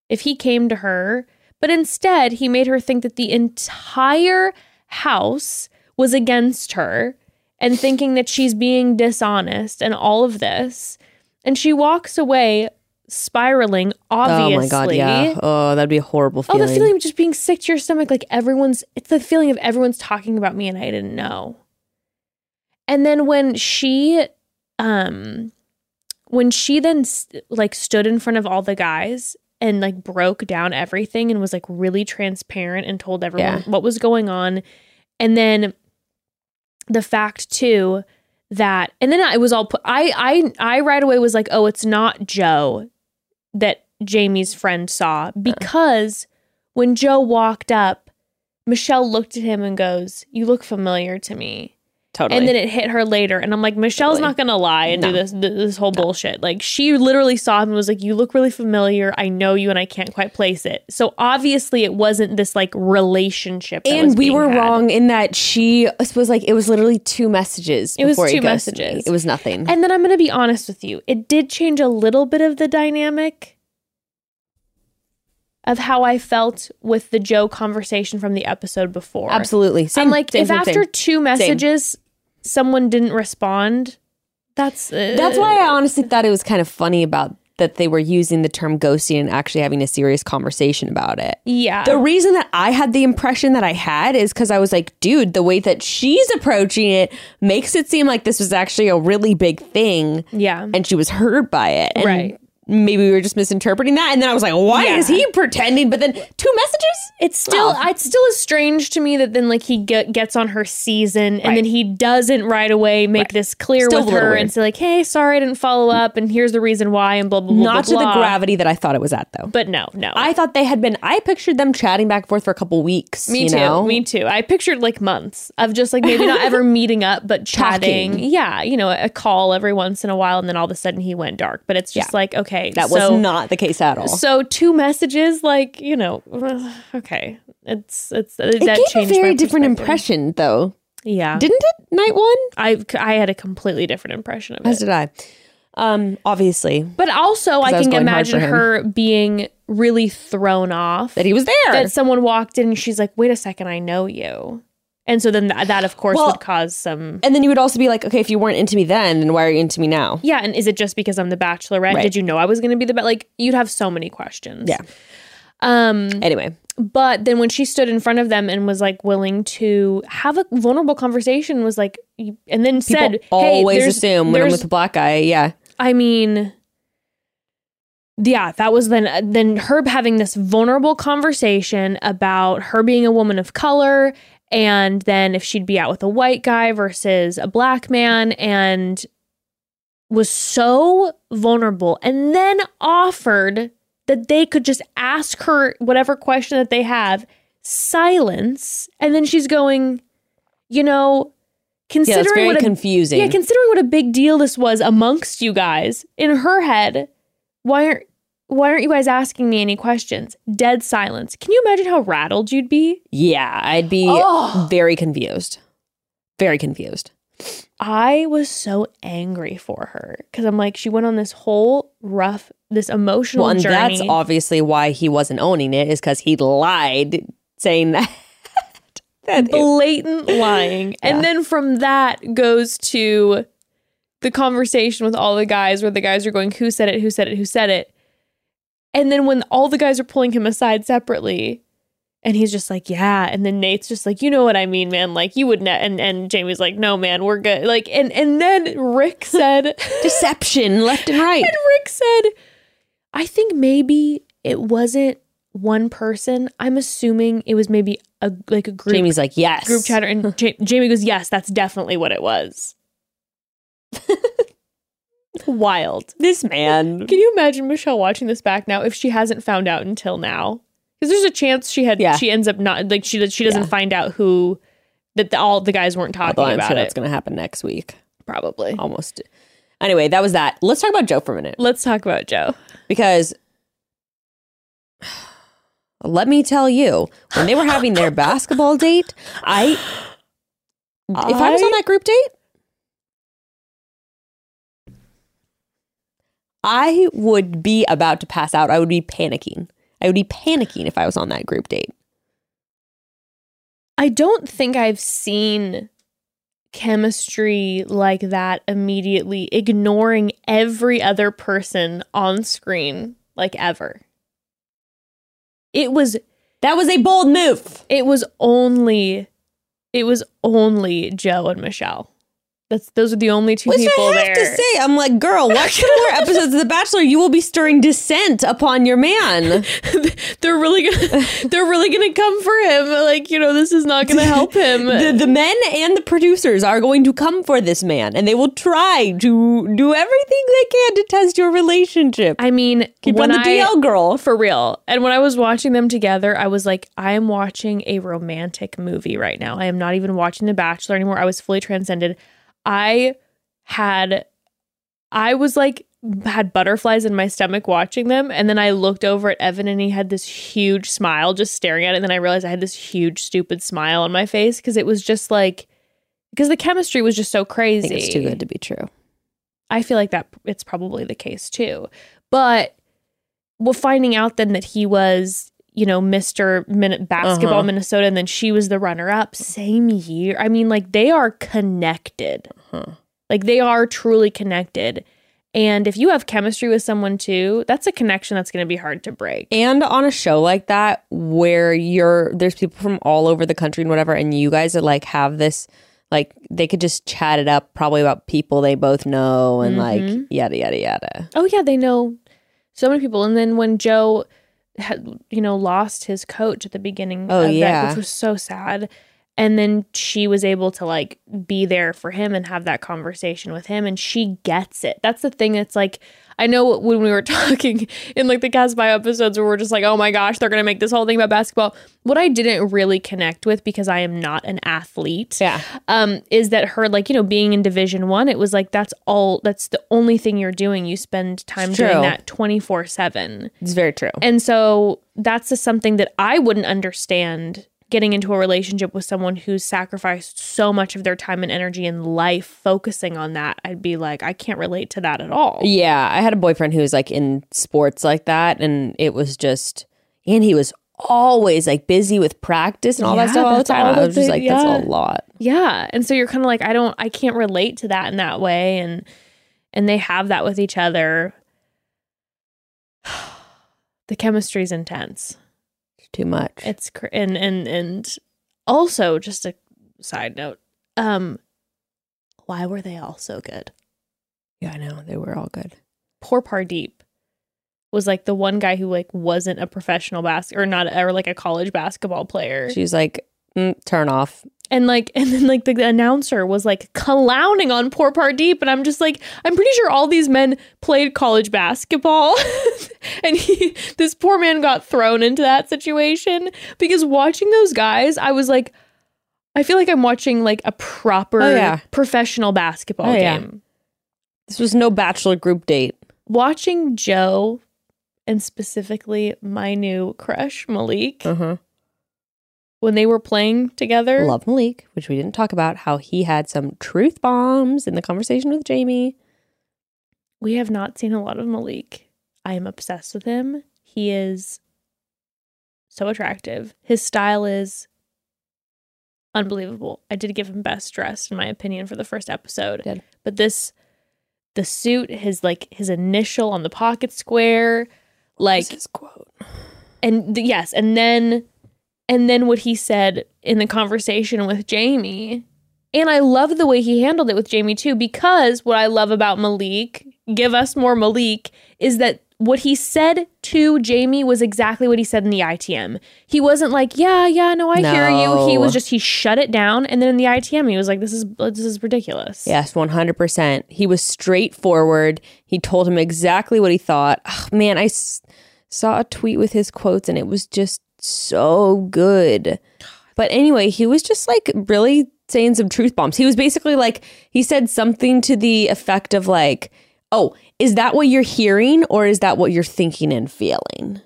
if he came to her, but instead he made her think that the entire house was against her and thinking that she's being dishonest and all of this. And she walks away spiraling, obviously. Oh my god, yeah. Oh, that'd be a horrible feeling. Oh, the feeling of just being sick to your stomach, like everyone's, it's the feeling of everyone's talking about me and I didn't know. And then when she, um, when she then like stood in front of all the guys and like broke down everything and was like really transparent and told everyone Yeah. what was going on. And then the fact too that, and then I was all put, I, I, I right away was like, oh, it's not Joe that Jamie's friend saw because when Joe walked up, Michelle looked at him and goes, "You look familiar to me." Totally. And then it hit her later, and I'm like, Michelle's Totally. not gonna lie and do this this whole bullshit. Like she literally saw him and was like, "You look really familiar. I know you, and I can't quite place it." So obviously, it wasn't this like relationship. that was and we were had. wrong in that she was like it was literally two messages. It was two messages. It was nothing. And then I'm gonna be honest with you, it did change a little bit of the dynamic of how I felt with the Joe conversation from the episode before. Absolutely. Same, I'm like, same, if same, after two messages someone didn't respond, That's uh, That's why I honestly thought it was kind of funny about that they were using the term ghosting and actually having a serious conversation about it. Yeah. The reason that I had the impression that I had is because I was like, dude, the way that she's approaching it makes it seem like this was actually a really big thing. yeah. And she was hurt by it. And Right. Maybe we were just misinterpreting that. And then I was like, why Yeah. is he pretending? But then two messages? It's still Oh. it's still is strange to me that then like he get, gets on her season and Right. then he doesn't right away make this clear Still with her weird. and say like, "Hey, sorry I didn't follow up and here's the reason why" and blah blah blah. Not blah, to the gravity that I thought it was at, though. But no, no. I thought they had been, I pictured them chatting back and forth for a couple weeks. me you too. know? Me too. I pictured like months of just like maybe not ever meeting up, but chatting. Talking. Yeah, you know, a call every once in a while, and then all of a sudden he went dark. But it's just Yeah. like okay, That so, was not the case at all. So two messages, like you know, okay, it's it's it that gave a changed very different impression, though. Yeah, Didn't it? Night one? I I had a completely different impression of As it. As did I. Um, obviously, But also, I I can imagine her being really thrown off that he was there. that someone walked in and she's like, "Wait a second, I know you," and so then that, that of course Well- would cause some. and then you would also be like, okay, if you weren't into me then, then why are you into me now? Yeah, and is it just because I'm the Bachelorette? Right. Did you know I was going to be the like? You'd have so many questions. Yeah. Um. Anyway, But then when she stood in front of them and was like willing to have a vulnerable conversation, was like, and then people said, always there's- assume when I'm with a black guy, yeah, I mean, yeah, that was then then Herb having this vulnerable conversation about her being a woman of color, and then if she'd be out with a white guy versus a black man, and was so vulnerable, and then offered that they could just ask her whatever question that they have, silence, and then she's going, you know. yeah, Considering very what a confusing. yeah, considering what a big deal this was amongst you guys, in her head, why aren't why aren't you guys asking me any questions? Dead silence. Can you imagine how rattled you'd be? yeah, I'd be Oh. very confused, very confused. I was so angry for her because I'm like, she went on this whole rough, this emotional Well, and journey. that's obviously why he wasn't owning it is because he lied, saying that. that blatant lying. Yeah. And then from that goes to the conversation with all the guys where the guys are going, Who said it? Who said it? Who said it? And then when all the guys are pulling him aside separately, and he's just like, Yeah. And then Nayte's just like, You know what I mean, man. Like you would not. and and Jamie's like, No, man, we're good. Like, and and then Rick said deception left and right. and Rick said, I think maybe it wasn't one person. I'm assuming it was maybe a like a group Jamie's like, yes, group chatter and Jamie goes, "Yes, that's definitely what it was." Wild. This man. Can you imagine Michelle watching this back now if she hasn't found out until now? Because there's a chance she had Yeah. she ends up not like she she doesn't Yeah. find out who that the, all the guys weren't talking Although I'm about sure it. that's going to happen next week. Probably. Almost. Anyway, that was that. Let's talk about Joe for a minute Let's talk about Joe. because let me tell you, when they were having their basketball date, I if I was on that group date, I would be about to pass out. I would be panicking. I would be panicking if I was on that group date. I don't think I've seen chemistry like that immediately ignoring every other person on screen like ever. It was That was a bold move. it was only it was only Joe and Michelle. That's those are the only two Which people I have there. to say, I'm like, girl, watch some more episodes of The Bachelor. You will be stirring dissent upon your man. they're really gonna they're really gonna come for him. Like, you know, this is not gonna help him. the, the men and the producers are going to come for this man, and they will try to do everything they can to test your relationship. I mean, Keep on the I- DL, girl. For real. And when I was watching them together, I was like, I am watching a romantic movie right now. I am not even watching The Bachelor anymore. I was fully transcended. I had, I was like, had butterflies in my stomach watching them. And then I looked over at Evan and he had this huge smile just staring at it. And then I realized I had this huge, stupid smile on my face because it was just like, because the chemistry was just so crazy. it's too good to be true. I feel like that it's probably the case too. But well, finding out then that he was, you know, Mr. Min- Basketball Uh-huh. Minnesota and then she was the runner up same year. I mean, like they are connected. Uh-huh. Like they are truly connected. And if you have chemistry with someone too, that's a connection that's going to be hard to break. And on a show like that where you're there's people from all over the country and whatever and you guys are like have this like they could just chat it up probably about people they both know and like yada yada yada. Oh yeah, they know so many people. And then when Joe had, you know, lost his coach at the beginning Oh, of yeah. that, which was so sad. And then she was able to like be there for him and have that conversation with him. And she gets it. That's the thing. It's like, I know when we were talking in like the cast bio episodes where we're just like, oh my gosh, they're going to make this whole thing about basketball. What I didn't really connect with because I am not an athlete Yeah. um, is that her like you know being in Division One, it was like that's all that's the only thing you're doing. You spend time doing that twenty four seven, It's very true. and so that's just something that I wouldn't understand getting into a relationship with someone who's sacrificed so much of their time and energy and life focusing on that. I'd be like, I can't relate to that at all. Yeah, I had a boyfriend who was like in sports like that, and it was just, and he was always like busy with practice and all that stuff all the time. all I was just like, yeah. that's a lot. Yeah. And so you're kind of like, I don't, I can't relate to that in that way. And, and they have that with each other. the chemistry is intense. Too much. It's, cr- and, and, and also just a side note, um, why were they all so good? yeah, I know they were all good. Poor Pardeep was like the one guy who like wasn't a professional basket or not, or like a college basketball player. She's like, mm, turn off. And like, and then like the, the announcer was like clowning on poor Pardeep, and I'm just like, I'm pretty sure all these men played college basketball, and he, this poor man got thrown into that situation because watching those guys, I was like, I feel like I'm watching like a proper Oh, yeah. professional basketball Oh, yeah. game. This was no bachelor group date. Watching Joe, and specifically my new crush Mollique, Uh huh. When they were playing together, Love Mollique, which we didn't talk about, how he had some truth bombs in the conversation with Jamie. We have not seen a lot of Mollique. I am obsessed with him. He is so attractive. His style is unbelievable. I did give him best dressed in my opinion for the first episode. Did. But this the suit, his like his initial on the pocket square, like his quote. and th- yes, and then and then what he said in the conversation with Jamie. And I love the way he handled it with Jamie too, because what I love about Mollique, give us more Mollique, is that what he said to Jamie was exactly what he said in the ITM. He wasn't like, "Yeah, yeah, no, I hear you." He was just he shut it down, and then in the ITM, he was like, "This is this is ridiculous." Yes, 100%. He was straightforward. He told him exactly what he thought. Ugh, man, I s- saw a tweet with his quotes and it was just so good. But anyway, he was just like really saying some truth bombs. He was basically like, he said something to the effect of like, oh, is that what you're hearing or is that what you're thinking and feeling?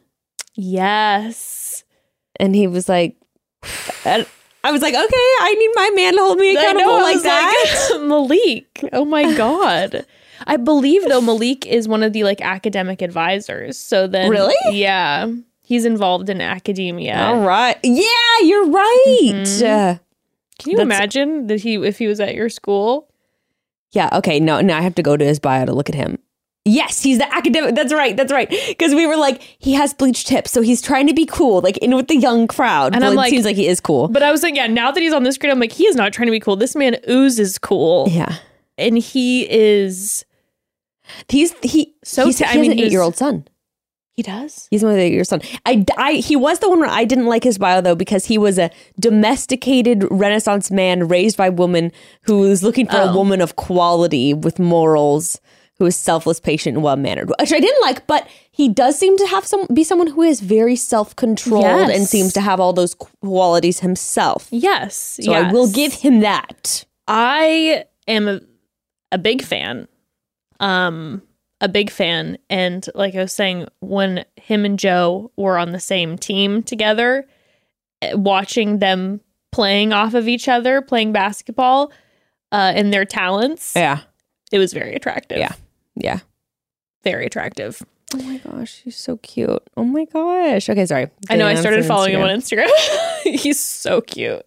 Yes. And he was like, I was like, okay, I need my man to hold me accountable know, like that. Mollique. Oh my god. I believe though Mollique is one of the like academic advisors. So then Really? Yeah. He's involved in academia. All right. Yeah, you're right. Uh, Can you That's- imagine that he if he was at your school? yeah, okay. No, no, I have to go to his bio to look at him. Yes, he's the academic. That's right. That's right. Because we were like, he has bleached tips, so he's trying to be cool, like in with the young crowd. And I'm it like- seems like he is cool. But I was like, yeah, now that he's on the screen, I'm like, he is not trying to be cool. This man oozes cool. yeah, And he is he's he. So he's, ta- he I mean, an eight-year-old son. He does. He's my eight-year-old son. I, I, he was the one where I didn't like his bio though because he was a domesticated Renaissance man raised by woman who was looking for a Oh. woman of quality with morals, who is selfless, patient, and well-mannered, which I didn't like. But he does seem to have some be someone who is very self-controlled and seems to have all those qualities himself. Yes. So I will give him that. I am a, a big fan. Um, a big fan. And like I was saying, when him and Joe were on the same team together, eh, watching them playing off of each other, playing basketball, uh, and their talents, Yeah, it was very attractive. Yeah. yeah. Very attractive. Oh my gosh, he's so cute. Oh my gosh. Okay, sorry. I know I started following him on Instagram. He's so cute.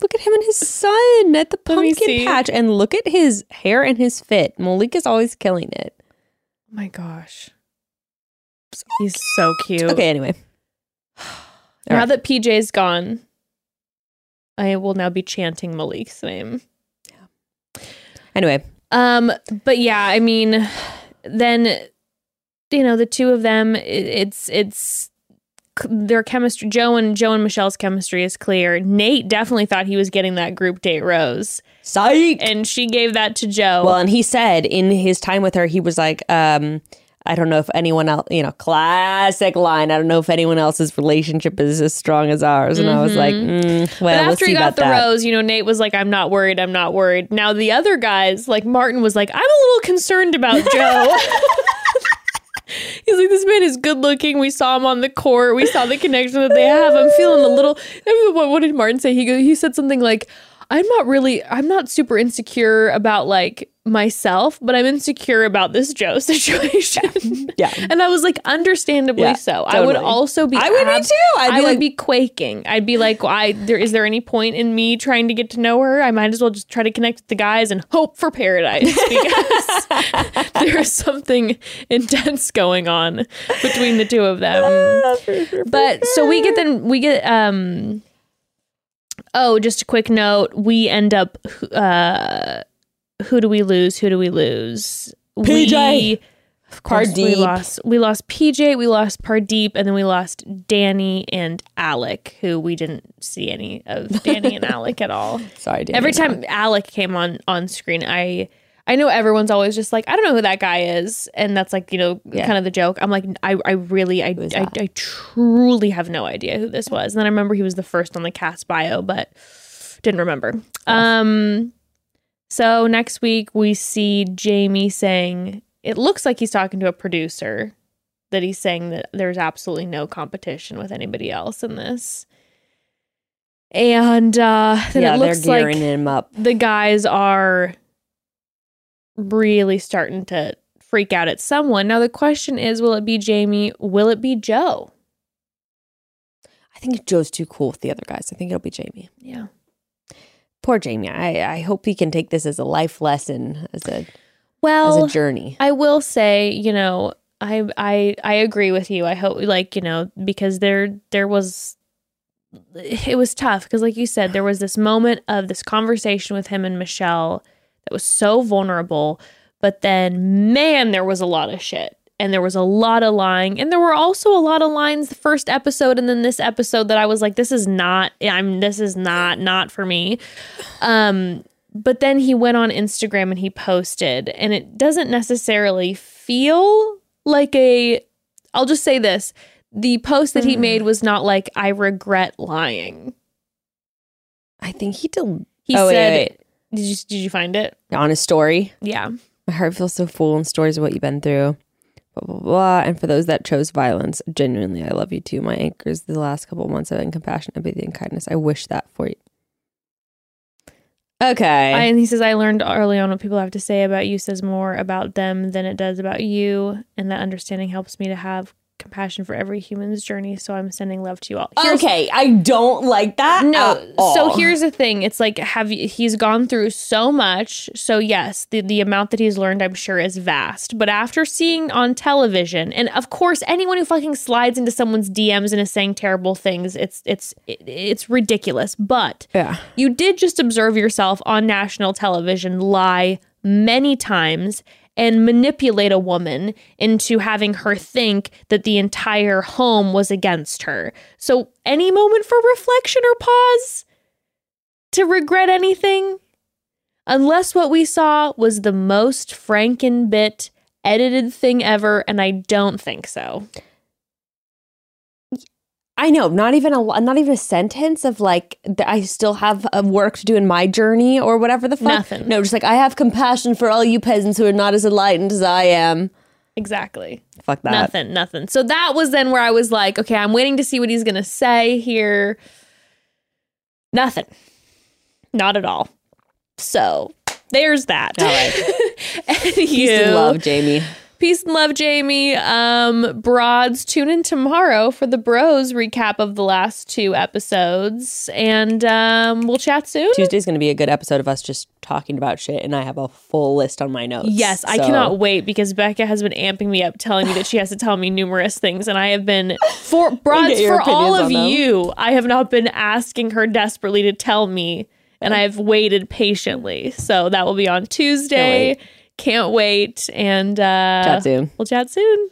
Look at him and his son at the Let pumpkin patch, and look at his hair and his fit. Mollique is always killing it. My gosh. He's so cute. Okay, anyway. Now right. that PJ's gone, I will now be chanting Mollique's name. Yeah. Anyway, Um, but yeah, I mean, then you know the two of them. It, it's it's their chemistry. Joe and Joe and Michelle's chemistry is clear. Nayte definitely thought he was getting that group date rose, psych. and she gave that to Joe. Well, and he said in his time with her, he was like, um, I don't know if anyone else, you know, classic line. I don't know if anyone else's relationship is as strong as ours. And I was like, mm, well, but we'll after see he got the that. rose, you know, Nayte was like, "I'm not worried. I'm not worried." Now the other guys, like Martin, was like, "I'm a little concerned about Joe." He's like, this man is good looking. We saw him on the court. We saw the connection that they have. I'm feeling a little. What, what did Martin say? He go, he said something like, "I'm not really. I'm not super insecure about like myself, but I'm insecure about this Joe situation." Yeah. and I was like, understandably Yeah, so. I would also be. I would be too. I'd I be would like- be quaking. I'd be like, well, I there is there any point in me trying to get to know her? I might as well just try to connect with the guys and hope for paradise because there's something intense going on between the two of them. but so we get then we get um oh just a quick note we end up uh who do we lose? Who do we lose? PJ. we, of course. we lost we lost pj we lost pardeep and then we lost danny and alec who we didn't see any of danny and alec at all. Sorry, Danny. every time alec came on on screen i i know everyone's always just like i don't know who that guy is. And that's like you know Yeah. kind of the joke. I'm like i, I really I, I i truly have no idea who this was. And then i remember he was the first on the cast bio but didn't remember. Um so next week we see jamie saying it looks like he's talking to a producer that he's saying that there's absolutely no competition with anybody else in this and uh then yeah, it they're gearing like him up. the guys are really starting to freak out at someone. Now the question is, will it be Jamie? Will it be Joe? I think Joe's too cool with the other guys. I think it'll be Jamie. Yeah. Poor Jamie. I, I hope he can take this as a life lesson, as a well, as a journey. I will say, you know, I I I agree with you. I hope like, you know, because there there was it was tough because like you said there was this moment of this conversation with him and Michelle that was so vulnerable, but then man there was a lot of shit and there was a lot of lying and there were also a lot of lines the first episode and then this episode that I was like this is not I'm this is not not for me. Um but then he went on Instagram and he posted, and it doesn't necessarily feel like a. I'll just say this: the post that he made was not like "I regret lying." I think he did He Oh, wait, said, wait, "Did you did you find it?" on his story. Yeah, My heart feels so full in stories of what you've been through. Blah, blah, blah. And for those that chose violence, genuinely, I love you too. My anchors the last couple months have been compassion, empathy, and kindness. I wish that for you. Okay. I, and he says, "I learned early on what people have to say about you says more about them than it does about you, and that understanding helps me to have compassion for every human's journey. So I'm sending love to you all." Here's- okay. I don't like that. No. at all. So here's the thing. It's like have you, he's gone through so much. So yes, the the amount that he's learned I'm sure is vast. But after seeing on television and of course anyone who fucking slides into someone's DMs and is saying terrible things, it's it's it, it's ridiculous. But Yeah. you did just observe yourself on national television lie many times and manipulate a woman into having her think that the entire home was against her. So, any moment for reflection or pause to regret anything? Unless what we saw was the most Frankenbit edited thing ever, and I don't think so. I know, not even a not even a sentence of like I still have uh, work to do in my journey or whatever the fuck. Nothing. No, just like I have compassion for all you peasants who are not as enlightened as I am. Exactly. Fuck that. Nothing, nothing. So that was then where I was like, okay, I'm waiting to see what he's going to say here. Nothing. Not at all. So there's that. All right. and you, love, Jamie. Peace and love, Jamie. Um, broads, tune in tomorrow for the bros recap of the last two episodes, and um, we'll chat soon. Tuesday's going to be a good episode of us just talking about shit, and I have a full list on my notes. Yes, I cannot wait because Becca has been amping me up, telling me that she has to tell me numerous things, and I have been for broads for all of you. I have not been asking her desperately to tell me, and I have waited patiently. So that will be on Tuesday. Can't wait, and uh, Chat soon. We'll chat soon.